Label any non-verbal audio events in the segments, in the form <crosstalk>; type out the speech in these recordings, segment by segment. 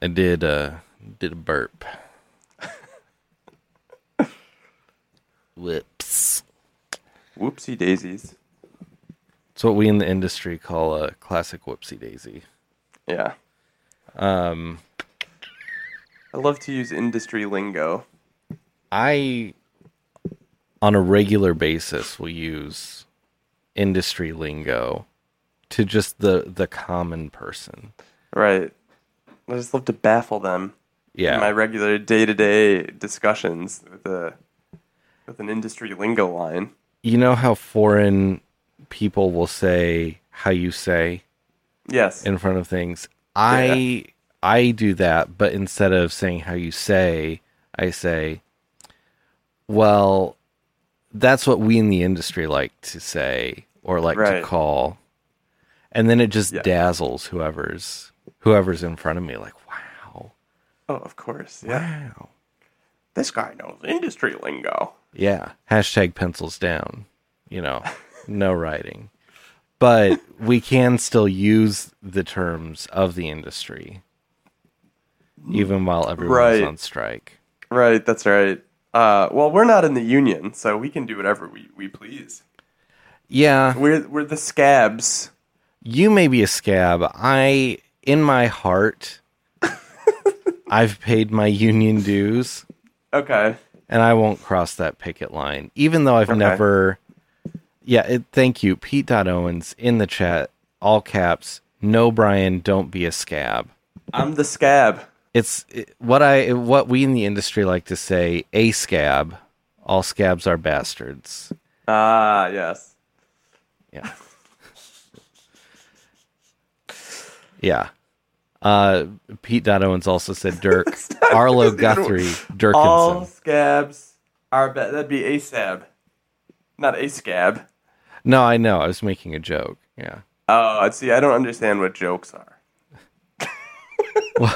I did uh did a burp. Whoops. Whoopsie daisies. It's what we in the industry call a classic whoopsie daisy. Yeah. Um, I love to use industry lingo. I, on a regular basis, will use industry lingo to just the the common person. Right. I just love to baffle them Yeah, in my regular day to day discussions with a with an industry lingo line. you know how foreign people will say how you say Yes. in front of things. I I do that, but instead of saying how you say, I say, well, that's what we in the industry like to say or like Right. to call. And then it just Yeah. dazzles whoever's whoever's in front of me like, wow. oh, of course. Yeah. Wow. This guy knows industry lingo. Yeah. Hashtag pencils down. You know, <laughs> no writing. But we can still use the terms of the industry, even while everyone's Right. on strike. Right, that's right. Uh, well, we're not in the union, so we can do whatever we, we please. Yeah, We're we're the scabs. you may be a scab. I, in my heart, I've paid my union dues, Okay. and I won't cross that picket line, even though I've Okay. never. Yeah, it, thank you, Pete. Owens in the chat, all caps. No, Brian, don't be a scab. I'm the scab. It's it, what I what we in the industry like to say. A scab. All scabs are bastards. Ah, yes. Yeah. yeah. Uh, Pete Dot Owens also said <laughs> Dirk. Arlo Guthrie Dirkinson. All scabs are ba- that'd be a sab, not a scab. No, I know. I was making a joke. Yeah. Oh, see, I don't understand what jokes are. <laughs>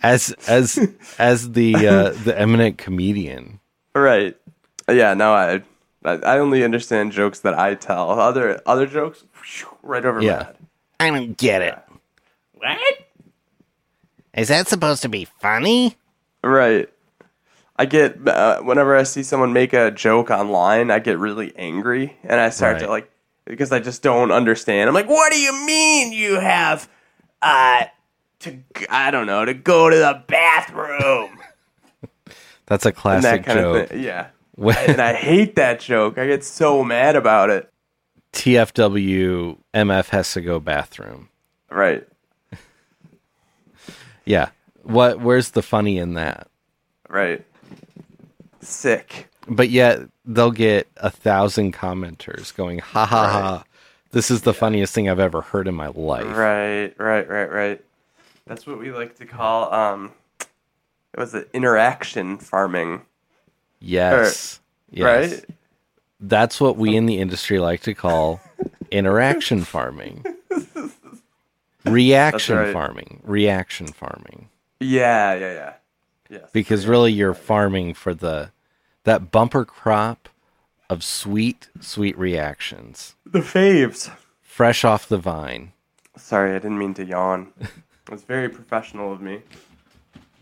As as as the uh, the eminent comedian. Right. Yeah. No, I I I only understand jokes that I tell. Other other jokes, whew, right over Yeah. my head. I don't get it. What? Is that supposed to be funny? Right. I get uh, whenever I see someone make a joke online, I get really angry and I start to like because I just don't understand. I'm like, "What do you mean you have uh to I don't know, to go to the bathroom?" <laughs> That's a classic that kind joke. of thing. Yeah. <laughs> And I hate that joke. I get so mad about it. TFW MF has to go bathroom. Right. Yeah. What where's the funny in that? Right. Sick. But yet they'll get a thousand commenters going, ha ha ha. This is the funniest thing I've ever heard in my life. Right, right, right, right. That's what we like to call um it was it interaction farming, Yes. yes. right? That's what we in the industry like to call <laughs> interaction farming. Reaction right. farming. Reaction farming. Yeah, yeah, yeah. Yes. Because really you're farming for the that bumper crop of sweet, sweet reactions. the faves. Fresh off the vine. Sorry, I didn't mean to yawn. <laughs> It was very professional of me.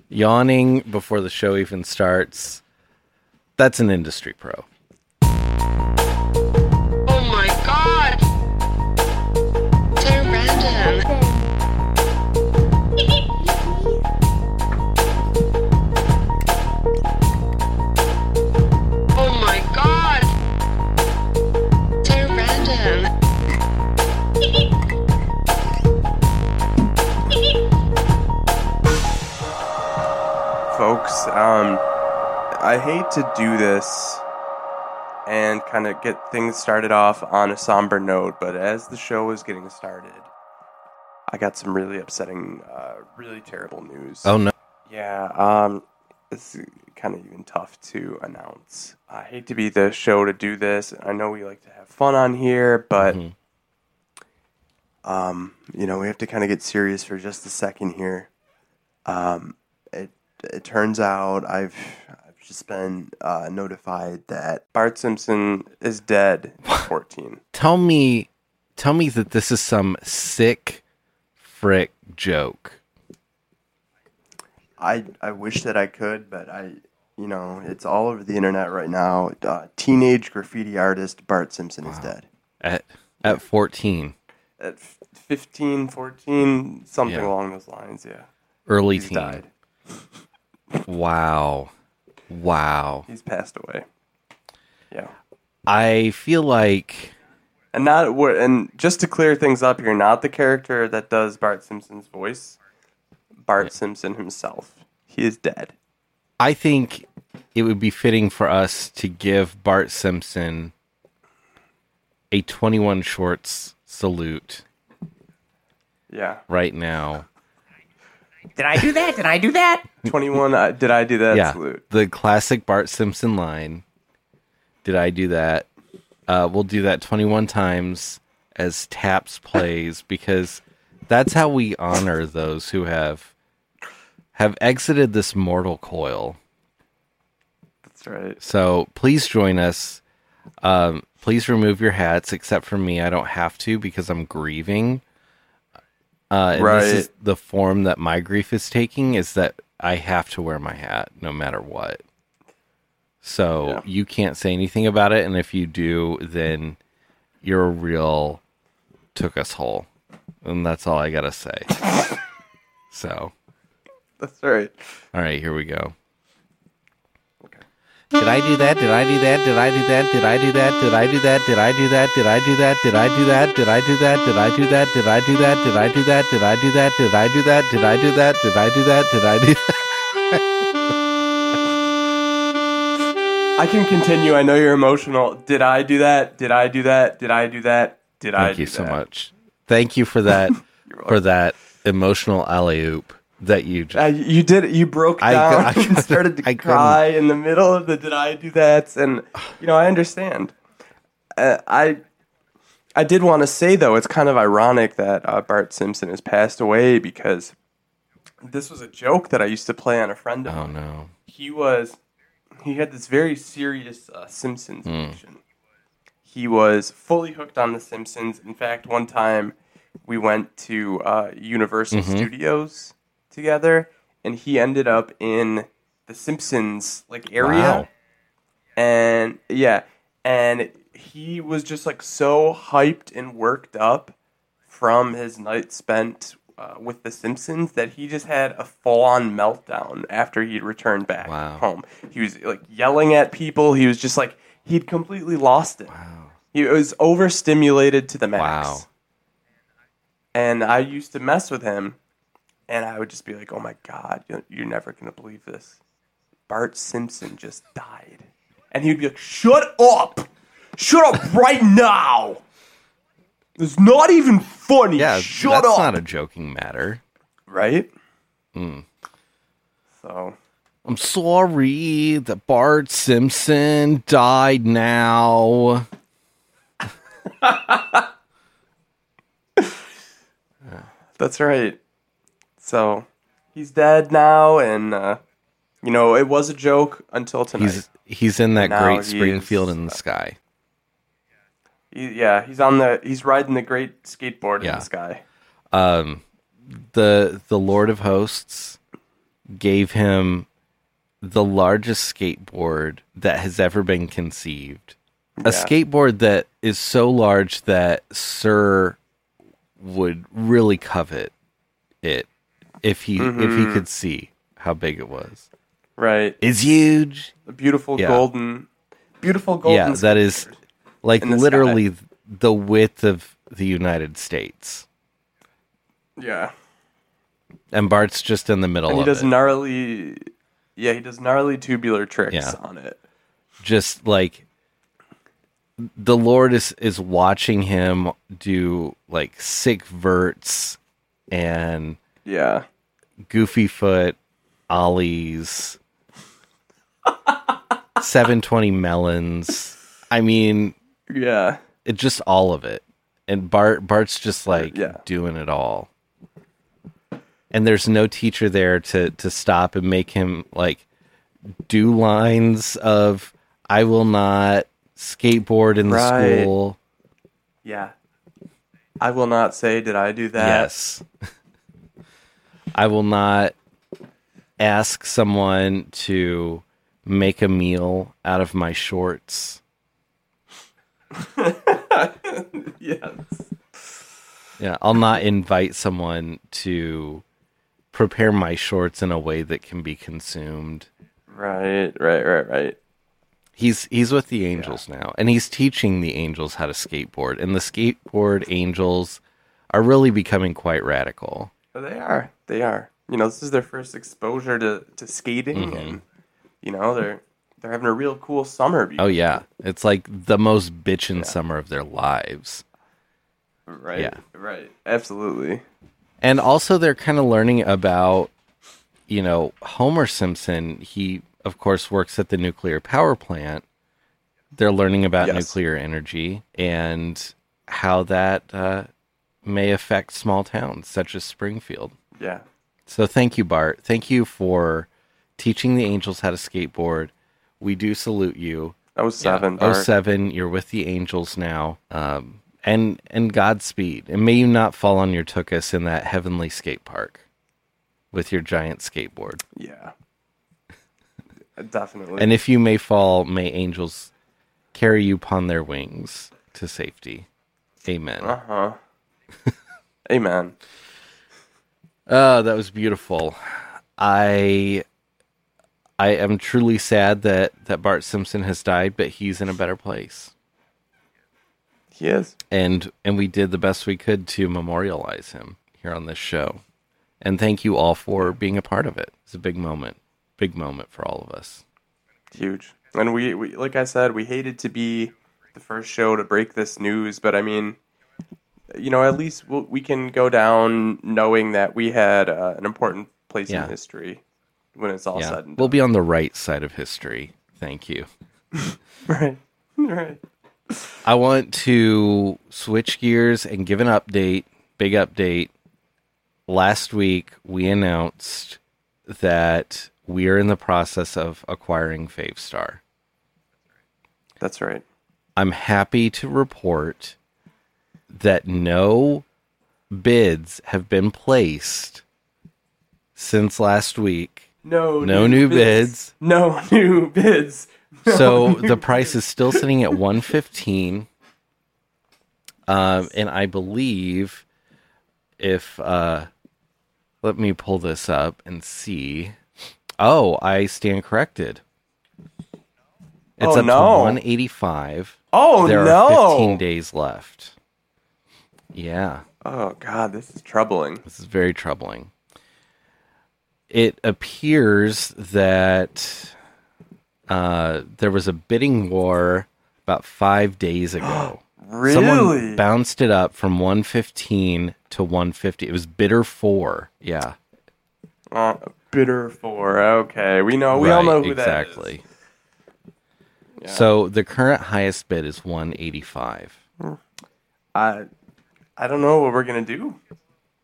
Yawning before the show even starts. That's an industry pro. Folks, um I hate to do this and kind of get things started off on a somber note, but as the show is getting started, I got some really upsetting, uh, really terrible news. Oh no. Yeah, um, it's kind of even tough to announce. I hate to be the show to do this. I know we like to have fun on here, but Mhm. um, you know we have to kind of get serious for just a second here. Um, it turns out I've I've just been uh, notified that Bart Simpson is dead. at Fourteen. Tell me tell me that this is some sick frick joke. I I wish that I could, but I you know it's all over the internet right now. Uh, teenage graffiti artist Bart Simpson is dead At at 14, at f- 15, 14, something Yeah. along those lines. Yeah, early he's teen. died. <laughs> Wow. Wow. He's passed away. Yeah. I feel like And not and just to clear things up here, not the character that does Bart Simpson's voice. Bart Simpson himself. He is dead. I think it would be fitting for us to give Bart Simpson a 21 shorts salute Yeah. right now. Did I do that? Did I do that? 21 uh, did I do that yeah, salute? the classic Bart Simpson line. Did I do that? Uh, we'll do that 21 times as Taps plays because that's how we honor those who have have exited this mortal coil. That's right. So please join us. Um, please remove your hats, except for me. I don't have to because I'm grieving. Uh, and Right. This is the form that my grief is taking is that I have to wear my hat no matter what. So Yeah. you can't say anything about it, and if you do, then you're a real took us whole, and that's all I gotta say. <laughs> so, That's right. all right, here we go. Did I do that? Did I do that? Did I do that? Did I do that? Did I do that? Did I do that? Did I do that? Did I do that? Did I do that? Did I do that? Did I do that? Did I do that? Did I do that? Did I do that? Did I do that? Did I do that? Did I do that? I can continue. I know you're emotional. Did I do that? Did I do that? Did I do that? Did I Thank you so much. Thank you for that for that emotional alley oop that you just Uh, you did. You broke down <laughs> I and started to I couldn't. cry in the middle of the "Did I do that?" And you know, I understand. Uh, I I did want to say though, it's kind of ironic that uh, Bart Simpson has passed away because this was a joke that I used to play on a friend of Oh mine. no. He was he had this very serious uh, Simpsons addiction. He was fully hooked on The Simpsons. In fact, one time we went to uh, Universal Studios together, and he ended up in the Simpsons like area, Wow. and yeah, and he was just like so hyped and worked up from his night spent uh, with The Simpsons that he just had a full on meltdown after he'd returned back Wow. home. He was like yelling at people. He was just like he'd completely lost it. Wow. He was overstimulated to the max. Wow. And I used to mess with him, and I would just be like, "Oh my god, you're- never gonna believe this. Bart Simpson just died," and he'd be like, "Shut up, shut up right now. It's not even funny. Yeah, shut that's up." not a joking matter. right? Hmm. So I'm sorry that Bart Simpson died now. <laughs> that's right. So he's dead now, and uh, you know it was a joke until tonight. He's he's in that Now great Springfield is, in the uh, sky. He- yeah, he's on the he's riding the great skateboard in Yeah. the sky. Um, the the Lord of Hosts gave him the largest skateboard that has ever been conceived. A skateboard that is so large that Sir would really covet it if he if Mm-hmm. he could see how big it was. Right. It's huge. The beautiful Yeah. golden, beautiful golden. yeah, that is like the literally the width of the United States. Yeah. And Bart's just in the middle And he does it. gnarly. Yeah, he does gnarly tubular tricks Yeah. on it. just like the Lord is is watching him do like sick verts and Yeah. goofy foot ollies <laughs> 720 melons i mean Yeah. it just all of it and bart bart's just like Yeah. doing it all and there's no teacher there to to stop and make him like do lines of i will not skateboard in the Right. school Yeah. I will not say, did I do that? yes <laughs> i will not ask someone to make a meal out of my shorts. <laughs> yes. Yeah, I'll not invite someone to prepare my shorts in a way that can be consumed. Right, right, right, right. He's he's with the angels now, and he's teaching the angels how to skateboard. And the skateboard angels are really becoming quite radical. Oh, they are. They are. You know, this is their first exposure to, to skating, Mm-hmm. and you know they're they're having a real cool summer. Oh yeah, it's like the most bitchin' summer of their lives. right, yeah. right, absolutely. And also, they're kind of learning about, you know, Homer Simpson. He, of course, works at the nuclear power plant. They're learning about Yes. nuclear energy and how that uh, may affect small towns such as Springfield. Yeah, So, thank you, Bart. Thank you for teaching the angels how to skateboard. We do salute you. was seven. Oh you're with the angels now. Um, and and Godspeed. And may you not fall on your tuchus in that heavenly skate park with your giant skateboard. Yeah, <laughs> definitely. And if you may fall, may angels carry you upon their wings to safety. Amen. uh huh. Amen. Oh, that was beautiful. I I am truly sad that that Bart Simpson has died, but he's in a better place. He is. and and we did the best we could to memorialize him here on this show. And thank you all for being a part of it. It's a big moment, big moment for all of us. huge. And we, we, like I said, we hated to be the first show to break this news, but I mean, you know, at least we'll, we can go down knowing that we had uh, an important place Yeah. in history when it's all yeah, said and we'll be on the right side of history. Thank you. <laughs> right, right. I want to switch gears and give an update, big update. Last week we announced that we are in the process of acquiring Favestar. That's right. I'm happy to report that no bids have been placed since last week. No, No new bids. No <laughs> new bids. So the price is still sitting at 115. Um, and I believe if uh, let me pull this up and see. Oh, I stand corrected. It's Oh, up no. to 185. Oh there no! are 15 days left. Yeah, Oh god, this is troubling. this is very troubling. It appears that uh, there was a bidding war about five days ago. <gasps> Really? Someone bounced it up from 115 to 150. It was bidder four. Yeah, Uh, bitter four. Okay, we know. We all know who exactly. Yeah. So the current highest bid is 185. that is. I, I don't know what we're gonna do.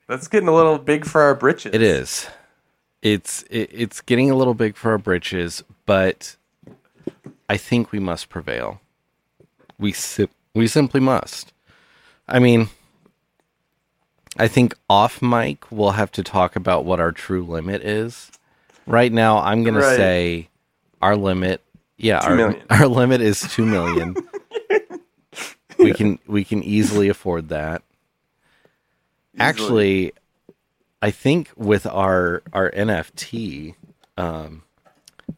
That's getting a little big for our britches. It is. It's it, it's getting a little big for our britches, but I think we must prevail. We sim- we simply must. I mean, I think off mic we'll have to talk about what our true limit is. Right now, I'm going Right. to say our limit. Yeah, Two our million. <laughs> our limit is two million. <laughs> We can we can easily afford that. Actually, I think with our our NFT, um,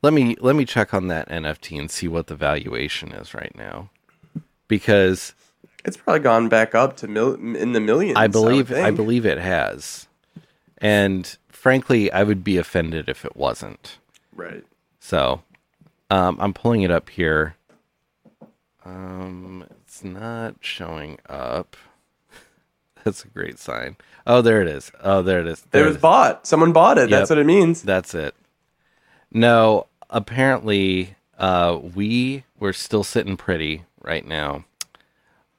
let me let me check on that NFT and see what the valuation is right now, because It's probably gone back up to mil- in the millions. I believe would I, believe it has, and frankly, I would be offended if it wasn't. Right. So, um, I'm pulling it up here. Um, it's not showing up. That's a great sign. Oh, there it is. Oh, there it is. It There was it is. bought. Someone bought it. That's what it means. That's it. No, apparently, uh, we we're still sitting pretty right now.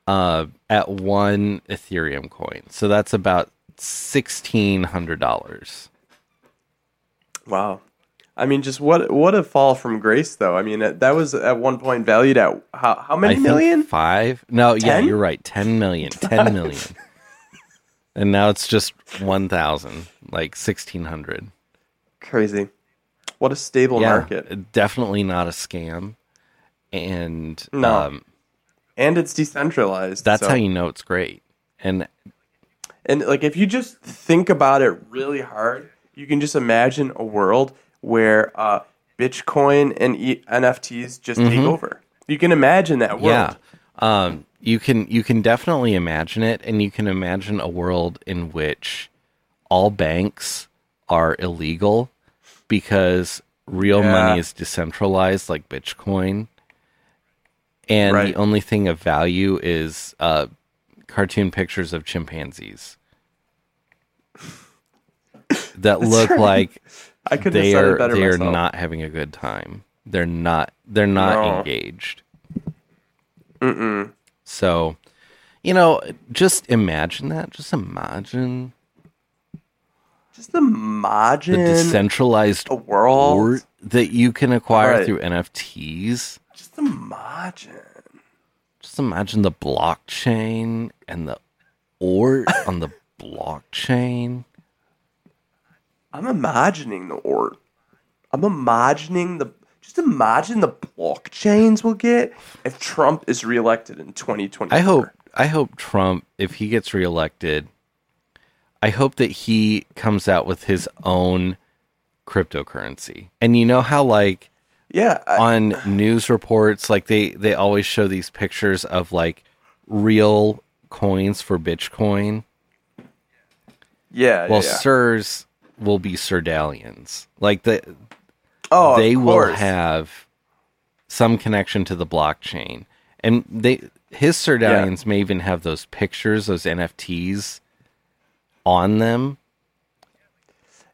Uh, at one Ethereum coin, so that's about sixteen hundred dollars. Wow. I mean, just what what a fall from grace, though. I mean, that was at one point valued at how how many million? five. No, yeah, you're right. Ten million. Ten million. <laughs> and now it's just one thousand, like sixteen hundred. Crazy. What a stable yeah, market. definitely not a scam. And No. um, And it's decentralized. that's so- how you know it's great. And And like if you just think about it really hard, you can just imagine a world where uh, Bitcoin and e- NFTs just take over. You can imagine that world. Mm-hmm. yeah, um, you can you can definitely imagine it, and you can imagine a world in which all banks are illegal because real Yeah. money is decentralized, like Bitcoin, and Right. the only thing of value is uh, cartoon pictures of chimpanzees that look like <laughs> I couldn't they are they are not having a good time. They're not they're not No. engaged. Mm-mm. So, you know, just imagine that. Just imagine just imagine the decentralized a world. or that you can acquire Right. through NFTs. Just imagine. Just imagine the blockchain and the or <laughs> on the blockchain. I'm imagining the or. I'm imagining the. Just imagine the blockchains we'll get if Trump is reelected in 2024. I hope I hope Trump, if he gets reelected, I hope that he comes out with his own cryptocurrency. And you know how like Yeah. I, on news reports, like they they always show these pictures of like real coins for Bitcoin. yeah. Well, yeah, sirs will be Serdalians. Like the oh, they will have some connection to the blockchain. And they his Serdalians may even have those pictures, those NFTs on them.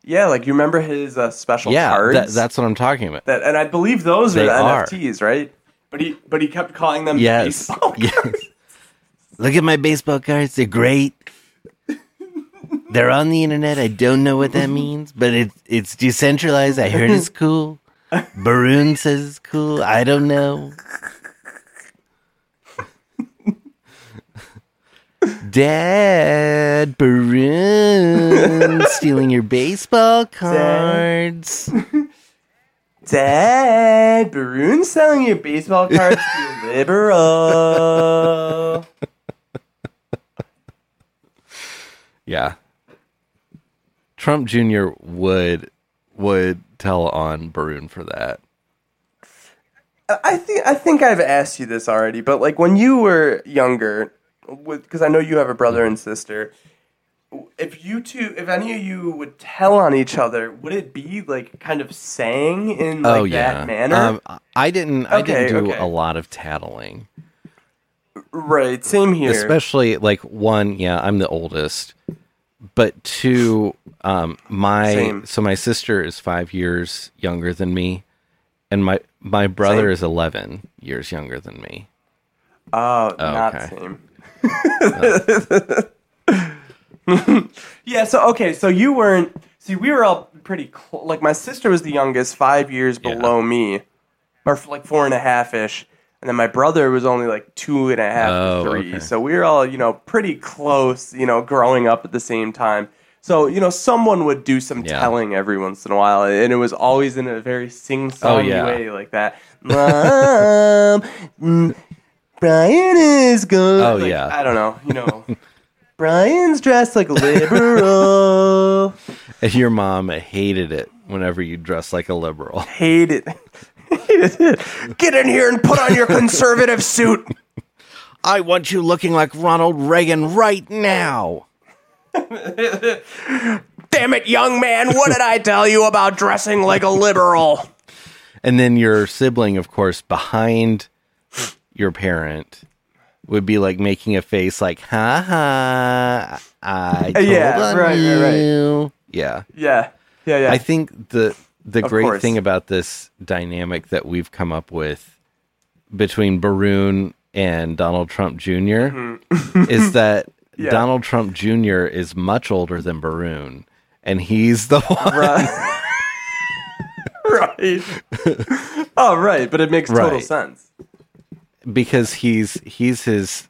Yeah, like you remember his uh, special yeah, cards. that, that's what I'm talking about. that, and I believe those are the are. NFTs, right? But he, but he kept calling them yes. baseball <laughs> yes. Look at my baseball cards. They're great. They're on the internet. I don't know what that <laughs> means, but it's it's decentralized. I heard it's cool. Baroon says it's cool. I don't know. Dad, Baroon stealing your baseball <laughs> cards. Dad, Baroon selling your baseball cards to <laughs> liberal. Yeah. Trump Jr. would would tell on Baroon for that. I think I think I've asked you this already, but like when you were younger, because I know you have a brother and sister. If you two, if any of you would tell on each other, would it be like kind of saying in like oh yeah. that manner? Um, I didn't. I didn't do okay. a lot of tattling, right, same here. especially like one. Yeah, I'm the oldest, but two. Um, my Same. so my sister is five years younger than me, and my my brother Same. is eleven years younger than me. Oh, Oh, not okay. same. <laughs> yeah. So okay. So you weren't. See, we were all pretty cl- like my sister was the youngest, five years Yeah. below me, or like four and a half ish, and then my brother was only like two and a half Oh, to three. okay. So we were all you know pretty close. You know, growing up at the same time. So you know, someone would do some Yeah. telling every once in a while, and it was always in a very sing song Oh, yeah. way like that. Mom, mm, Brian is good. Oh, Like, yeah. I don't know. You know, <laughs> Brian's dressed like a liberal. <laughs> And your mom hated it whenever you dress like a liberal. Hate. Hated it. <laughs> Get in here and put on your conservative suit. I want you looking like Ronald Reagan right now. Damn it, young man! What did I tell you about dressing like a liberal? And then your sibling, of course, behind your parent would be like making a face like, ha ha, I <laughs> told Yeah, on right, right, right. Yeah. Yeah, yeah, yeah. I think the the Of great course. thing about this dynamic that we've come up with between Baroon and Donald Trump junior is <laughs> that Mm-hmm. Yeah. Donald Trump Jr. is much older than Baroon, and he's the one. right. <laughs> right. oh, right. But it makes total Right. sense. because he's he's his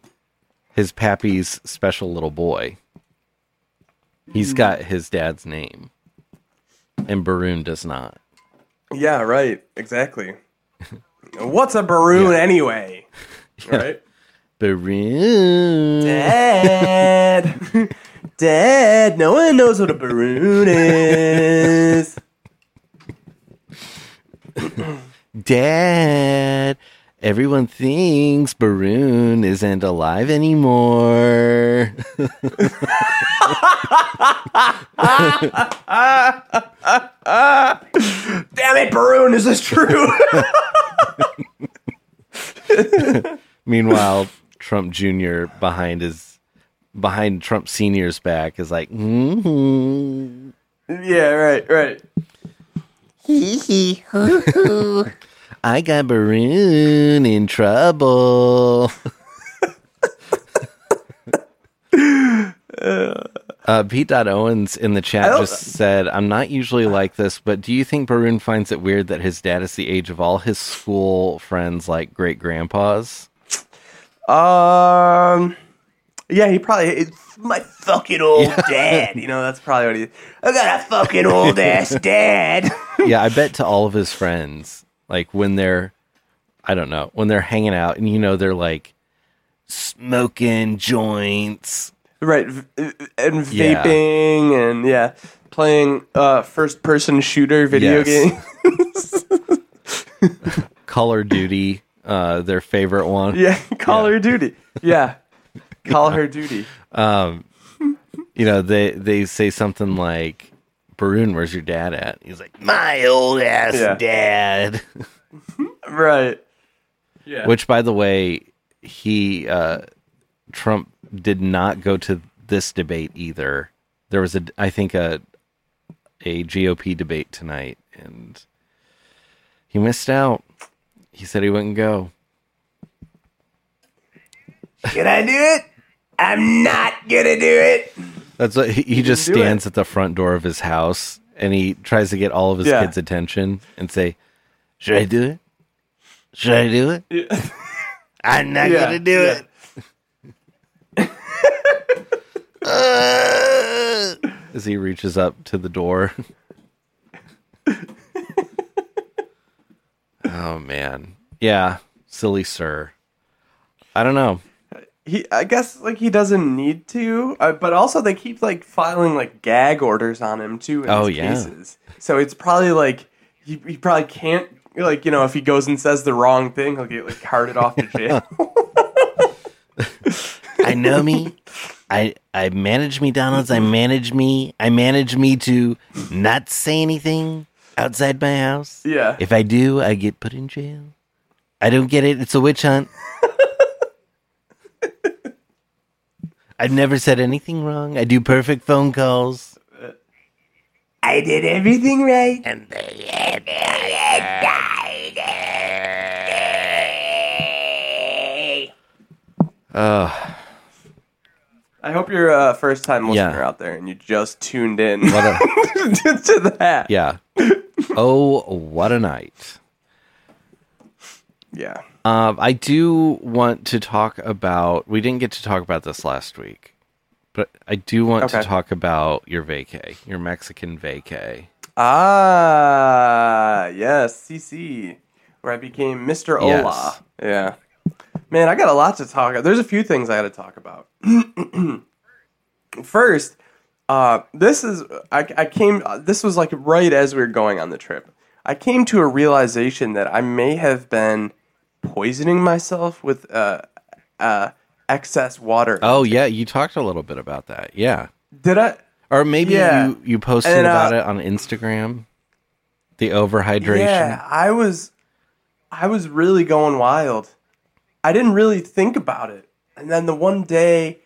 his pappy's special little boy. He's got his dad's name, and Baroon does not. Yeah, right. Exactly. What's a baroon anyway? <laughs> Right? Baroon. Dad. <laughs> Dad, no one knows what a baroon is. <laughs> Dad. Everyone thinks Baroon isn't alive anymore. Damn it, baroon, is this true? <laughs> Meanwhile, Trump Jr. behind his behind Trump Senior's back is like, mm-hmm. yeah, right, right. Hee hee hoo hoo. <laughs> I got Baroon in trouble. Uh, Pete Owens in the chat just said, "I'm not usually like this, but do you think Baroon finds it weird that his dad is the age of all his school friends, like great grandpas?" Um, yeah, he probably it's my fucking old dad. You know, that's probably what he. I got a fucking <laughs> old ass dad. yeah, I bet to all of his friends, like when they're, I don't know, when they're hanging out and you know they're like smoking joints. right, and Yeah. vaping and yeah, playing uh first person shooter video Yes. game. <laughs> Call of Duty, uh, their favorite one. yeah, <laughs> Call her duty. Yeah, Call her duty. <laughs> You know, they they say something like, "Baroon, where's your dad at?" He's like, "My old ass Yeah. dad." <laughs> Right. Yeah. Which, by the way, he uh, Trump did not go to this debate either. There was a, I think a a GOP debate tonight, and he missed out. He said he wouldn't go. Can I do it? I'm not gonna do it. That's what he, he just stands at the front door of his house and he tries to get all of his Yeah. kids' attention and say, "Should I do it? Should I do it? <laughs> I'm not Yeah, gonna do yeah. it." Uh, <laughs> as he reaches up to the door. <laughs> oh man, yeah, silly sir. I don't know. He, I guess, like he doesn't need to, uh, but also they keep like filing like gag orders on him too in Oh, yeah. cases. So it's probably like he, he probably can't like you know if he goes and says the wrong thing, he'll get like carted off to jail. <laughs> I know me. I I manage me, McDonald's. I manage me. I manage me to not say anything outside my house. yeah, If I do, I get put in jail. I don't get it. It's a witch hunt. I've never said anything wrong. I do perfect phone calls. I did everything right. And they Oh, I hope you're a uh, first time listener Yeah. out there and you just tuned in what a <laughs> to that. yeah. Oh, what a night. Yeah. Um, I do want to talk about. We didn't get to talk about this last week, but I do want to talk about your vacay, your Mexican vacay. Ah, yes, CC, where I became Mr. Yes. Ola. Yeah. Man, I got a lot to talk about. There's a few things I got to talk about. <clears throat> First, uh, this is I, I came. uh, This was like right as we were going on the trip. I came to a realization that I may have been poisoning myself with uh, uh, excess water. Oh yeah, you talked a little bit about that. Yeah, Did I? or maybe Yeah. you you posted And, uh, about it on Instagram. The overhydration. Yeah, I was I was really going wild. I didn't really think about it. And then the one day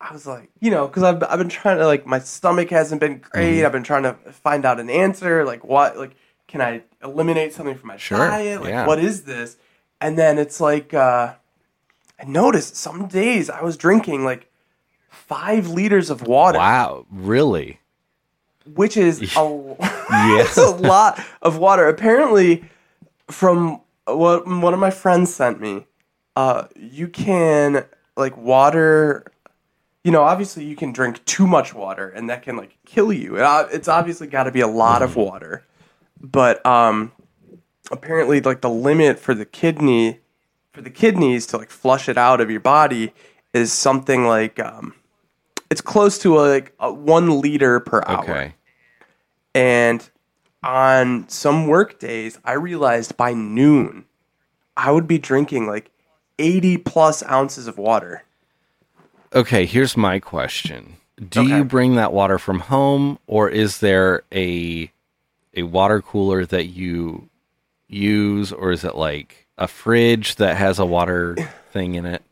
I was like, you know, cuz I've I've been trying to like my stomach hasn't been great. Mm-hmm. I've been trying to find out an answer like what like can I eliminate something from my Sure, diet? Like yeah. what is this? And then it's like uh I noticed some days I was drinking like 5 liters of water, Wow, really? which is <laughs> a Yes. <laughs> a lot of water. Apparently, from what one of my friends sent me, uh, you can like water. You know, obviously, you can drink too much water, and that can like kill you. Uh, It's obviously got to be a lot of water. but um, apparently, like the limit for the kidney, for the kidneys to like flush it out of your body is something like um, it's close to like a one liter per hour. Okay. And on some work days, I realized by noon, I would be drinking like 80 plus ounces of water. Okay, here's my question. Do Okay. you bring that water from home or is there a a water cooler that you use or is it like a fridge that has a water <coughs> thing in it?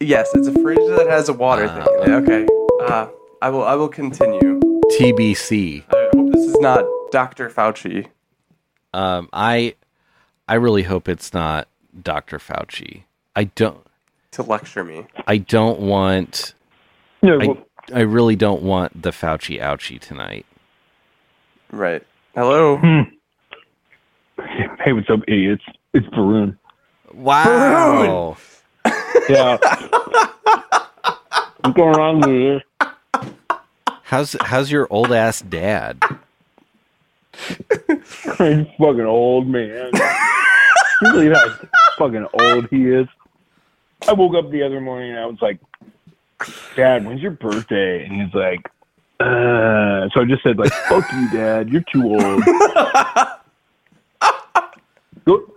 Yes, it's a fridge that has a water thing. in it. Okay, uh, I will. I will continue. TBC. I hope this is not Dr. Fauci. Um I I really hope it's not Dr. Fauci. I don't to lecture me. I don't want Yeah, I well, I really don't want the Fauci ouchie tonight. Right. Hello. <laughs> hey, what's up, idiots? It's Baroon. Wow. Yeah. what's going on with How's how's your old ass dad? He's fucking old, man. you believe how fucking old he is? I woke up the other morning and I was like, Dad, when's your birthday? And he's like, uh, so I just said like, fuck you, Dad. You're too old. <laughs> go,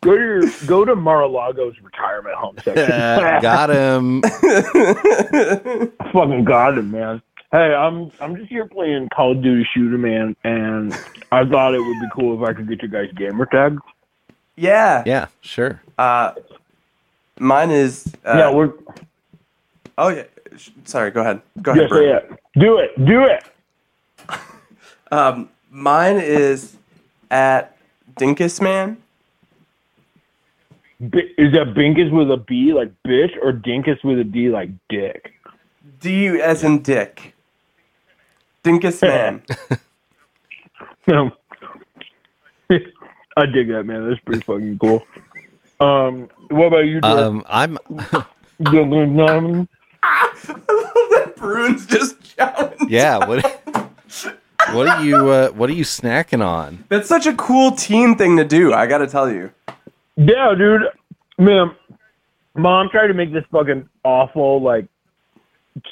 go to your, go to Mar-a-Lago's retirement home <laughs> section. <laughs> Got him. <laughs> fucking got him, man. Hey, I'm I'm just here playing Call of Duty Shooter, man, and I thought it would be cool if I could get your guys' gamer tag. Yeah. Yeah, sure. Uh, mine is. Uh, yeah, we're Oh yeah. Sorry. Go ahead. Go ahead. yes, Bert. yeah. Do it, do it. Um, mine is at Dinkus Man. B- is that Binkus with a B like bitch or Dinkus with a D like dick? D as in Dick. Dinkus <laughs> Man. No. <laughs> I dig that, man. That's pretty fucking cool. Um, what about you? Dirk? Um, I'm <laughs> Um, Bruins just shouting. yeah. What what are you uh, what are you snacking on? That's such a cool teen thing to do. I got to tell you. Yeah, dude. Man, mom tried to make this fucking awful like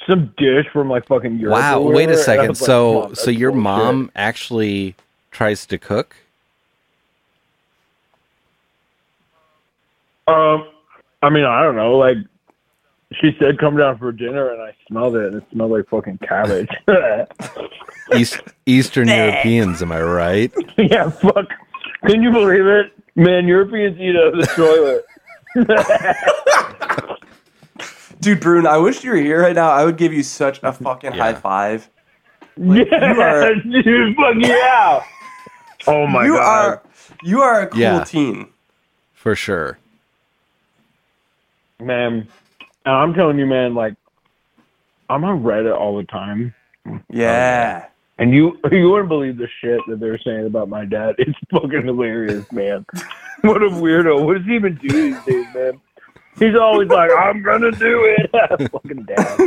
some dish from like fucking Europe. Wow. or Wait a whatever, and I second. was like, So "Mom, so your bullshit." mom actually tries to cook? Um, I mean, I don't know. Like, she said, "Come down for dinner," and I smelled it, and it smelled like fucking cabbage. <laughs> East, Eastern Europeans, am I right? <laughs> yeah, fuck. Can you believe it, man? Europeans eat out of the toilet. <laughs> Dude, Brune, I wish you were here right now. I would give you such a fucking Yeah. high five. <laughs> yeah, you are- <laughs> dude, fuck yeah. Oh my you god. are you are a cool Yeah. teen. For sure. man. And I'm telling you, man, like I'm on Reddit all the time, Yeah. Oh, and you <laughs> you wouldn't believe the shit that they're saying about my dad. <laughs> It's fucking hilarious, man. <laughs> what a weirdo. What does he even do these days, man? He's always like, "I'm gonna do it." fucking dad.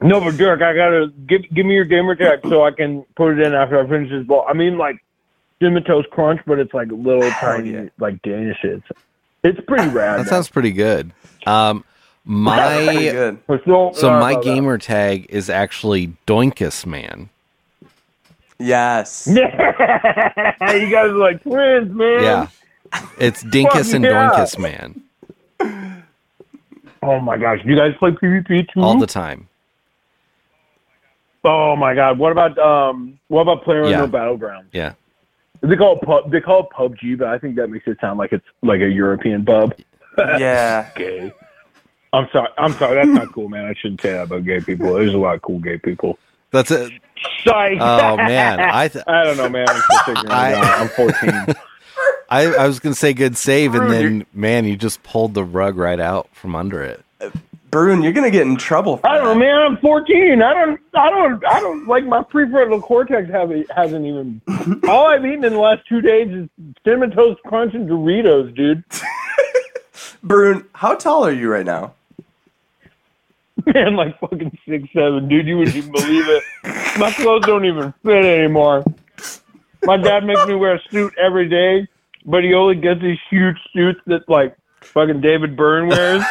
no, but Dirk, I gotta give give me your gamer tag so I can put it in after I finish this ball. I mean, like cinnamon toast crunch, but it's like little tiny yeah. like Danishes. It's pretty <sighs> rad. That man. sounds pretty good. Um my good. We're so my about that. gamer tag is actually Doinkus Man. Yes. <laughs> you guys are like twins, man. Yeah. It's Dinkus and yeah. Doinkus Man Oh my gosh, you guys play PvP too? all the time. oh my god, what about um, what about Player Yeah. no Battleground? Yeah. They call it pub. They call it PUBG, but I think that makes it sound like it's like a European pub. Yeah. <laughs> Gay. I'm sorry. I'm sorry. That's not cool, man. I shouldn't say that about gay people. There's a lot of cool gay people. That's it. Psych. Oh man, I th- <laughs> I don't know, man. I'm still figuring it out. I'm 14. <laughs> I, I was gonna say good save, and then man, you just pulled the rug right out from under it. Brune, you're gonna get in trouble for I don't know, man. I'm 14. I don't. I don't. I don't like my prefrontal cortex. Haven't hasn't even. <laughs> all I've eaten in the last two days is cinnamon toast crunch and Doritos, dude. Brune, how tall are you right now? <laughs> man, like fucking six seven, dude. You wouldn't even believe it. My clothes don't even fit anymore. My dad makes me wear a suit every day, but he only gets these huge suits that like fucking David Byrne wears.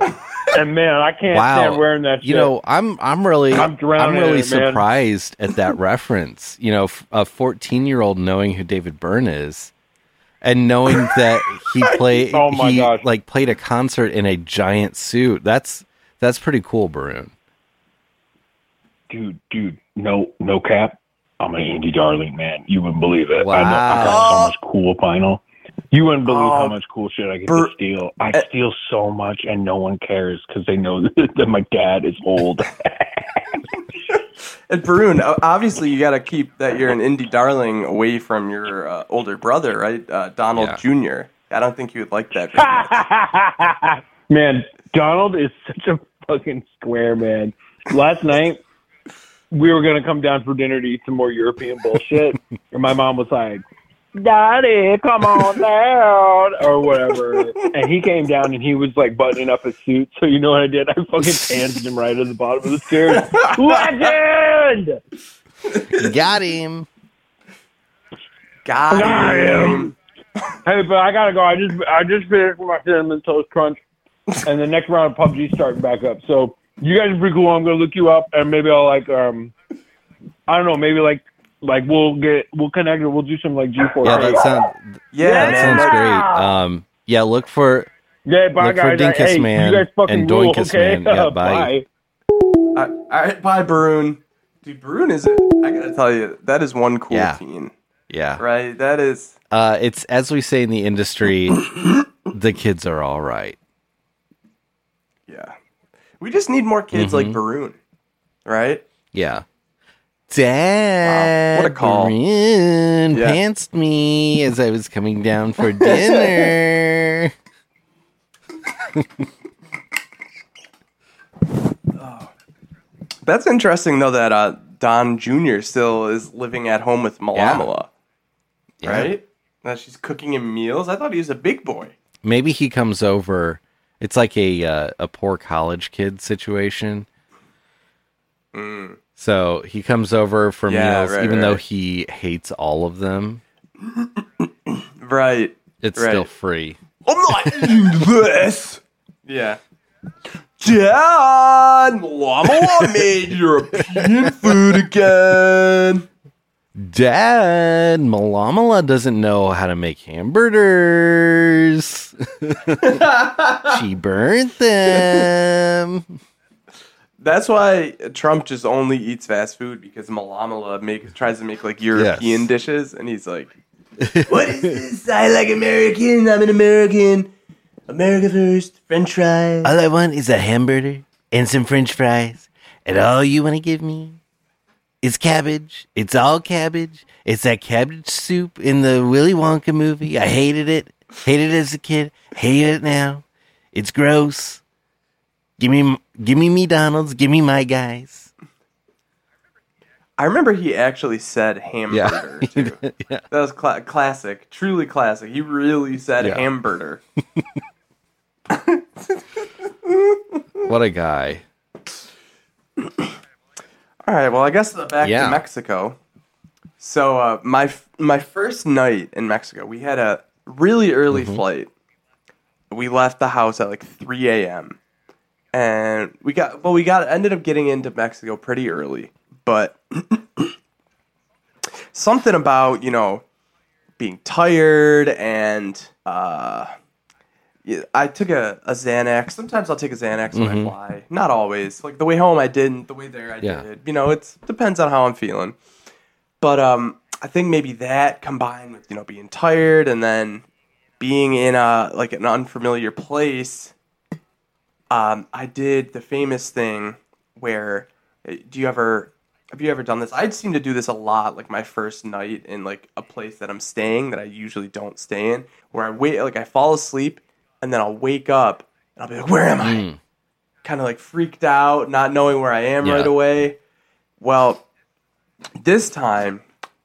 <laughs> and man, I can't Wow. stand wearing that. You know, I'm I'm really I'm drowning in really it, surprised at that reference. You know, f- a 14 year old knowing who David Byrne is, and knowing that <laughs> he played Oh my he gosh. like played a concert in a giant suit. That's that's pretty cool, Baroon. dude, dude, no, no cap. I'm an indie darling, man. You wouldn't believe it. I, know, I Wow. got so much cool vinyl. You wouldn't believe Oh, how much cool shit I get to steal. I eh. steal so much, and no one cares because they know <laughs> that my dad is old. <laughs> <laughs> And Baroon, obviously, you got to keep that you're an indie darling away from your uh, older brother, right? Uh, Donald Yeah. Jr. I don't think you would like that. <laughs> Man, Donald is such a fucking square man. Last night, we were gonna come down for dinner to eat some more European bullshit, <laughs> and my mom was like, "Daddy, come on down," or whatever. And he came down and he was like buttoning up his suit. So you know what I did? I fucking pantsed him right at the bottom of the stairs. Legend. Got him. Got Got him. him. Hey, but I gotta go. I just I just finished my cinnamon toast crunch, and the next round of PUBG starting back up. So you guys are pretty cool. I'm gonna look you up, and maybe I'll like um, I don't know, maybe like like we'll get we'll connect or we'll do some like G4. Yeah, that sounds Yeah, that man. sounds great. Um, yeah, look for yeah, bye look for guys. Dinkus hey, Man you guys fucking and rule, Doinkus okay? Man. Yeah, <laughs> bye. Uh, all right, bye, Baroon. Dude, Baroon is. A, I gotta tell you, that is one cool Yeah. teen, yeah. right? That is. Uh, it's as we say in the industry, <coughs> the kids are all right. Yeah. We just need more kids like Baroon, right? Yeah. Dad, Wow, what a call. Baroon Yeah. pantsed me as I was coming down for dinner. <laughs> That's interesting though that uh, Don Jr. still is living at home with Malamala, Yeah. right? That she's cooking him meals. I thought he was a big boy. Maybe he comes over. It's like a uh, a poor college kid situation. So he comes over for. Yeah, meals, right, even right, though he hates all of them. <coughs> Right. It's Right. still free. I'm not <laughs> eating this. Yeah. Dad, Malamala made European food again. Dad, Malamala doesn't know how to make hamburgers. <laughs> she burnt them. That's why Trump just only eats fast food because Malamala make, tries to make like European Yes. dishes, and he's like, <laughs> "What is this? I like American. I'm an American. America first. French fries." All I want is a hamburger and some french fries. And all you want to give me is cabbage. It's all cabbage. It's that cabbage soup in the Willy Wonka movie. I hated it. Hated it as a kid. Hate it now. It's gross. Give me, give me me Donald's. Give me my guys. I remember he actually said hamburger. <laughs> too. yeah. That was cla- classic, truly classic. He really said Yeah. hamburger. <laughs> <laughs> What a guy. All right, well, I guess back Yeah. to Mexico. So uh, my f- my first night in Mexico, we had a really early Mm-hmm. flight. We left the house at like 3 a.m. and we got well, we got ended up getting into Mexico pretty early, but <clears throat> something about you know being tired and uh, I took a, a Xanax. Sometimes I'll take a Xanax when I fly. Not always. Like the way home, I didn't. The way there, I Mm-hmm. Yeah. did. You know, it depends on how I'm feeling. But um, I think maybe that combined with you know being tired and then being in a like an unfamiliar place. Um, I did the famous thing where uh, do you ever have you ever done this? I seem to do this a lot, like my first night in like a place that I'm staying that I usually don't stay in, where I wait like I fall asleep and then I'll wake up and I'll be like, Where am I? Kind of like freaked out, not knowing where I am Yeah. right away. Well, this time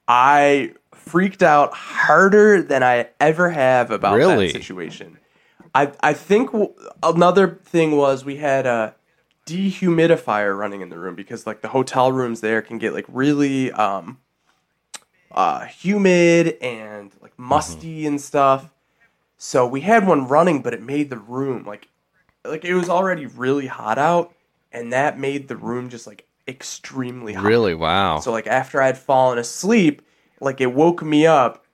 I freaked out harder than I ever have about Really? that situation. I I think w- another thing was we had a dehumidifier running in the room because like the hotel rooms there can get like really um uh humid and like musty and stuff. So we had one running but it made the room like like it was already really hot out and that made the room just like extremely hot. Really? Wow. So like after I'd fallen asleep, like it woke me up.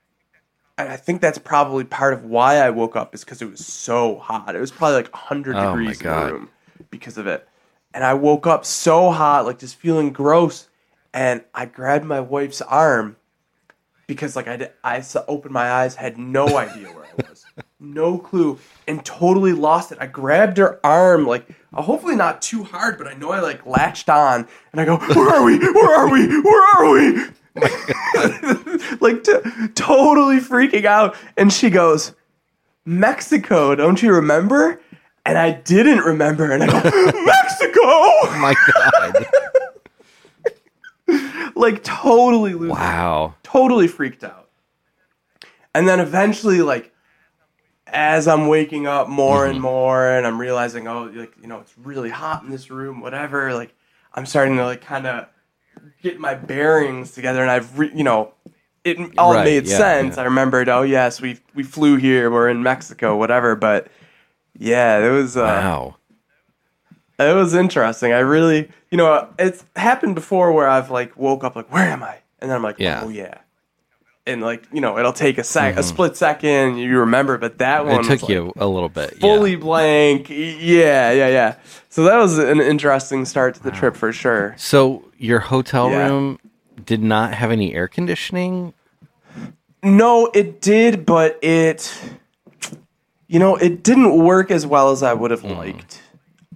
And I think that's probably part of why I woke up is because it was so hot. It was probably like 100 Oh degrees in the room because of it. And I woke up so hot, like just feeling gross. And I grabbed my wife's arm because like I, did, I opened my eyes, had no idea where I was, <laughs> no clue, and totally lost it. I grabbed her arm, like uh, hopefully not too hard, but I know I like latched on, and I go, "Where are we? Where are we? Where are we?" <laughs> like t- totally freaking out, and she goes, "Mexico, don't you remember?" And I didn't remember, and I go, <laughs> "Mexico!" oh my god. <laughs> like totally losing. wow. totally freaked out. And then eventually, like, as I'm waking up more and mm-hmm. more, and I'm realizing, oh, like, you know, it's really hot in this room, whatever. Like, I'm starting to like kind of get my bearings together, and I've, re- you know, it all Right, made yeah, sense. yeah. I remembered, oh yes, we we flew here, we're in Mexico, whatever. But yeah, it was uh, Wow. it was interesting. I really, you know, it's happened before where I've like woke up like, where am I? And then I'm like, Yeah. oh yeah. And like, you know, it'll take a sec, a split second, you remember, but that one Mm-hmm. It took was, like, you a little bit. fully Yeah. blank. Yeah, yeah, yeah. So that was an interesting start to the trip for sure. So your hotel Yeah. room did not have any air conditioning? No, it did, but it, you know, it didn't work as well as I would Mm. have liked.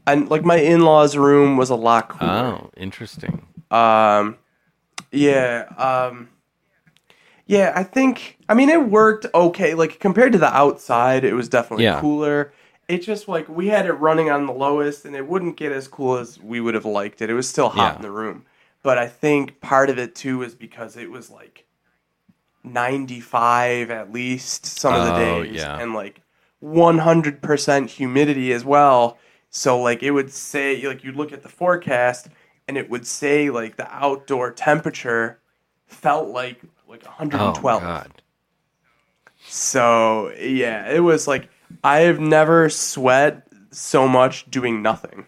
And like my in-laws' room was a lot cooler. Oh, interesting. Um, yeah, um, yeah. I think. I mean, it worked okay. Like compared to the outside, it was definitely Yeah. cooler. It just like we had it running on the lowest, and it wouldn't get as cool as we would have liked it. It was still hot Yeah. in the room, but I think part of it too is because it was like ninety-five at least some of the Oh, days, yeah. and like one hundred percent humidity as well. So like it would say like you'd look at the forecast and it would say like the outdoor temperature felt like like Oh 112. god. So yeah, it was like I have never sweat so much doing nothing.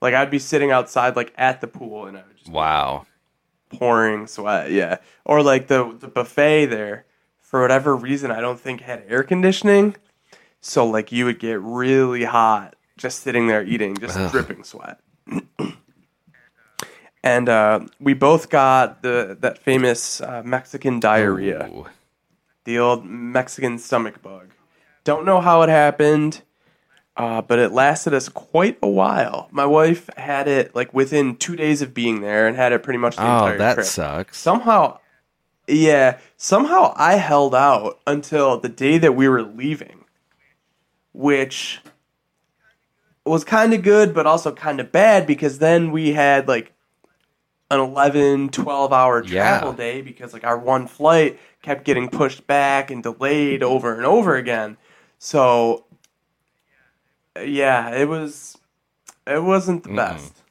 Like I'd be sitting outside like at the pool and I would just be Wow. pouring sweat, yeah. Or like the the buffet there for whatever reason I don't think had air conditioning. So like you would get really hot just sitting there eating, just Ugh. dripping sweat. <clears throat> and uh, we both got the that famous uh, Mexican diarrhea Ooh. the old Mexican stomach bug. Don't know how it happened, uh, but it lasted us quite a while. My wife had it like within two days of being there and had it pretty much the Oh, entire that trip. sucks. Somehow, yeah, somehow I held out until the day that we were leaving, which was kind of good, but also kind of bad because then we had like an 11, 12 hour Yeah. travel day because like our one flight kept getting pushed back and delayed over and over again. So, uh, yeah, it was, it wasn't the Mm-mm. best.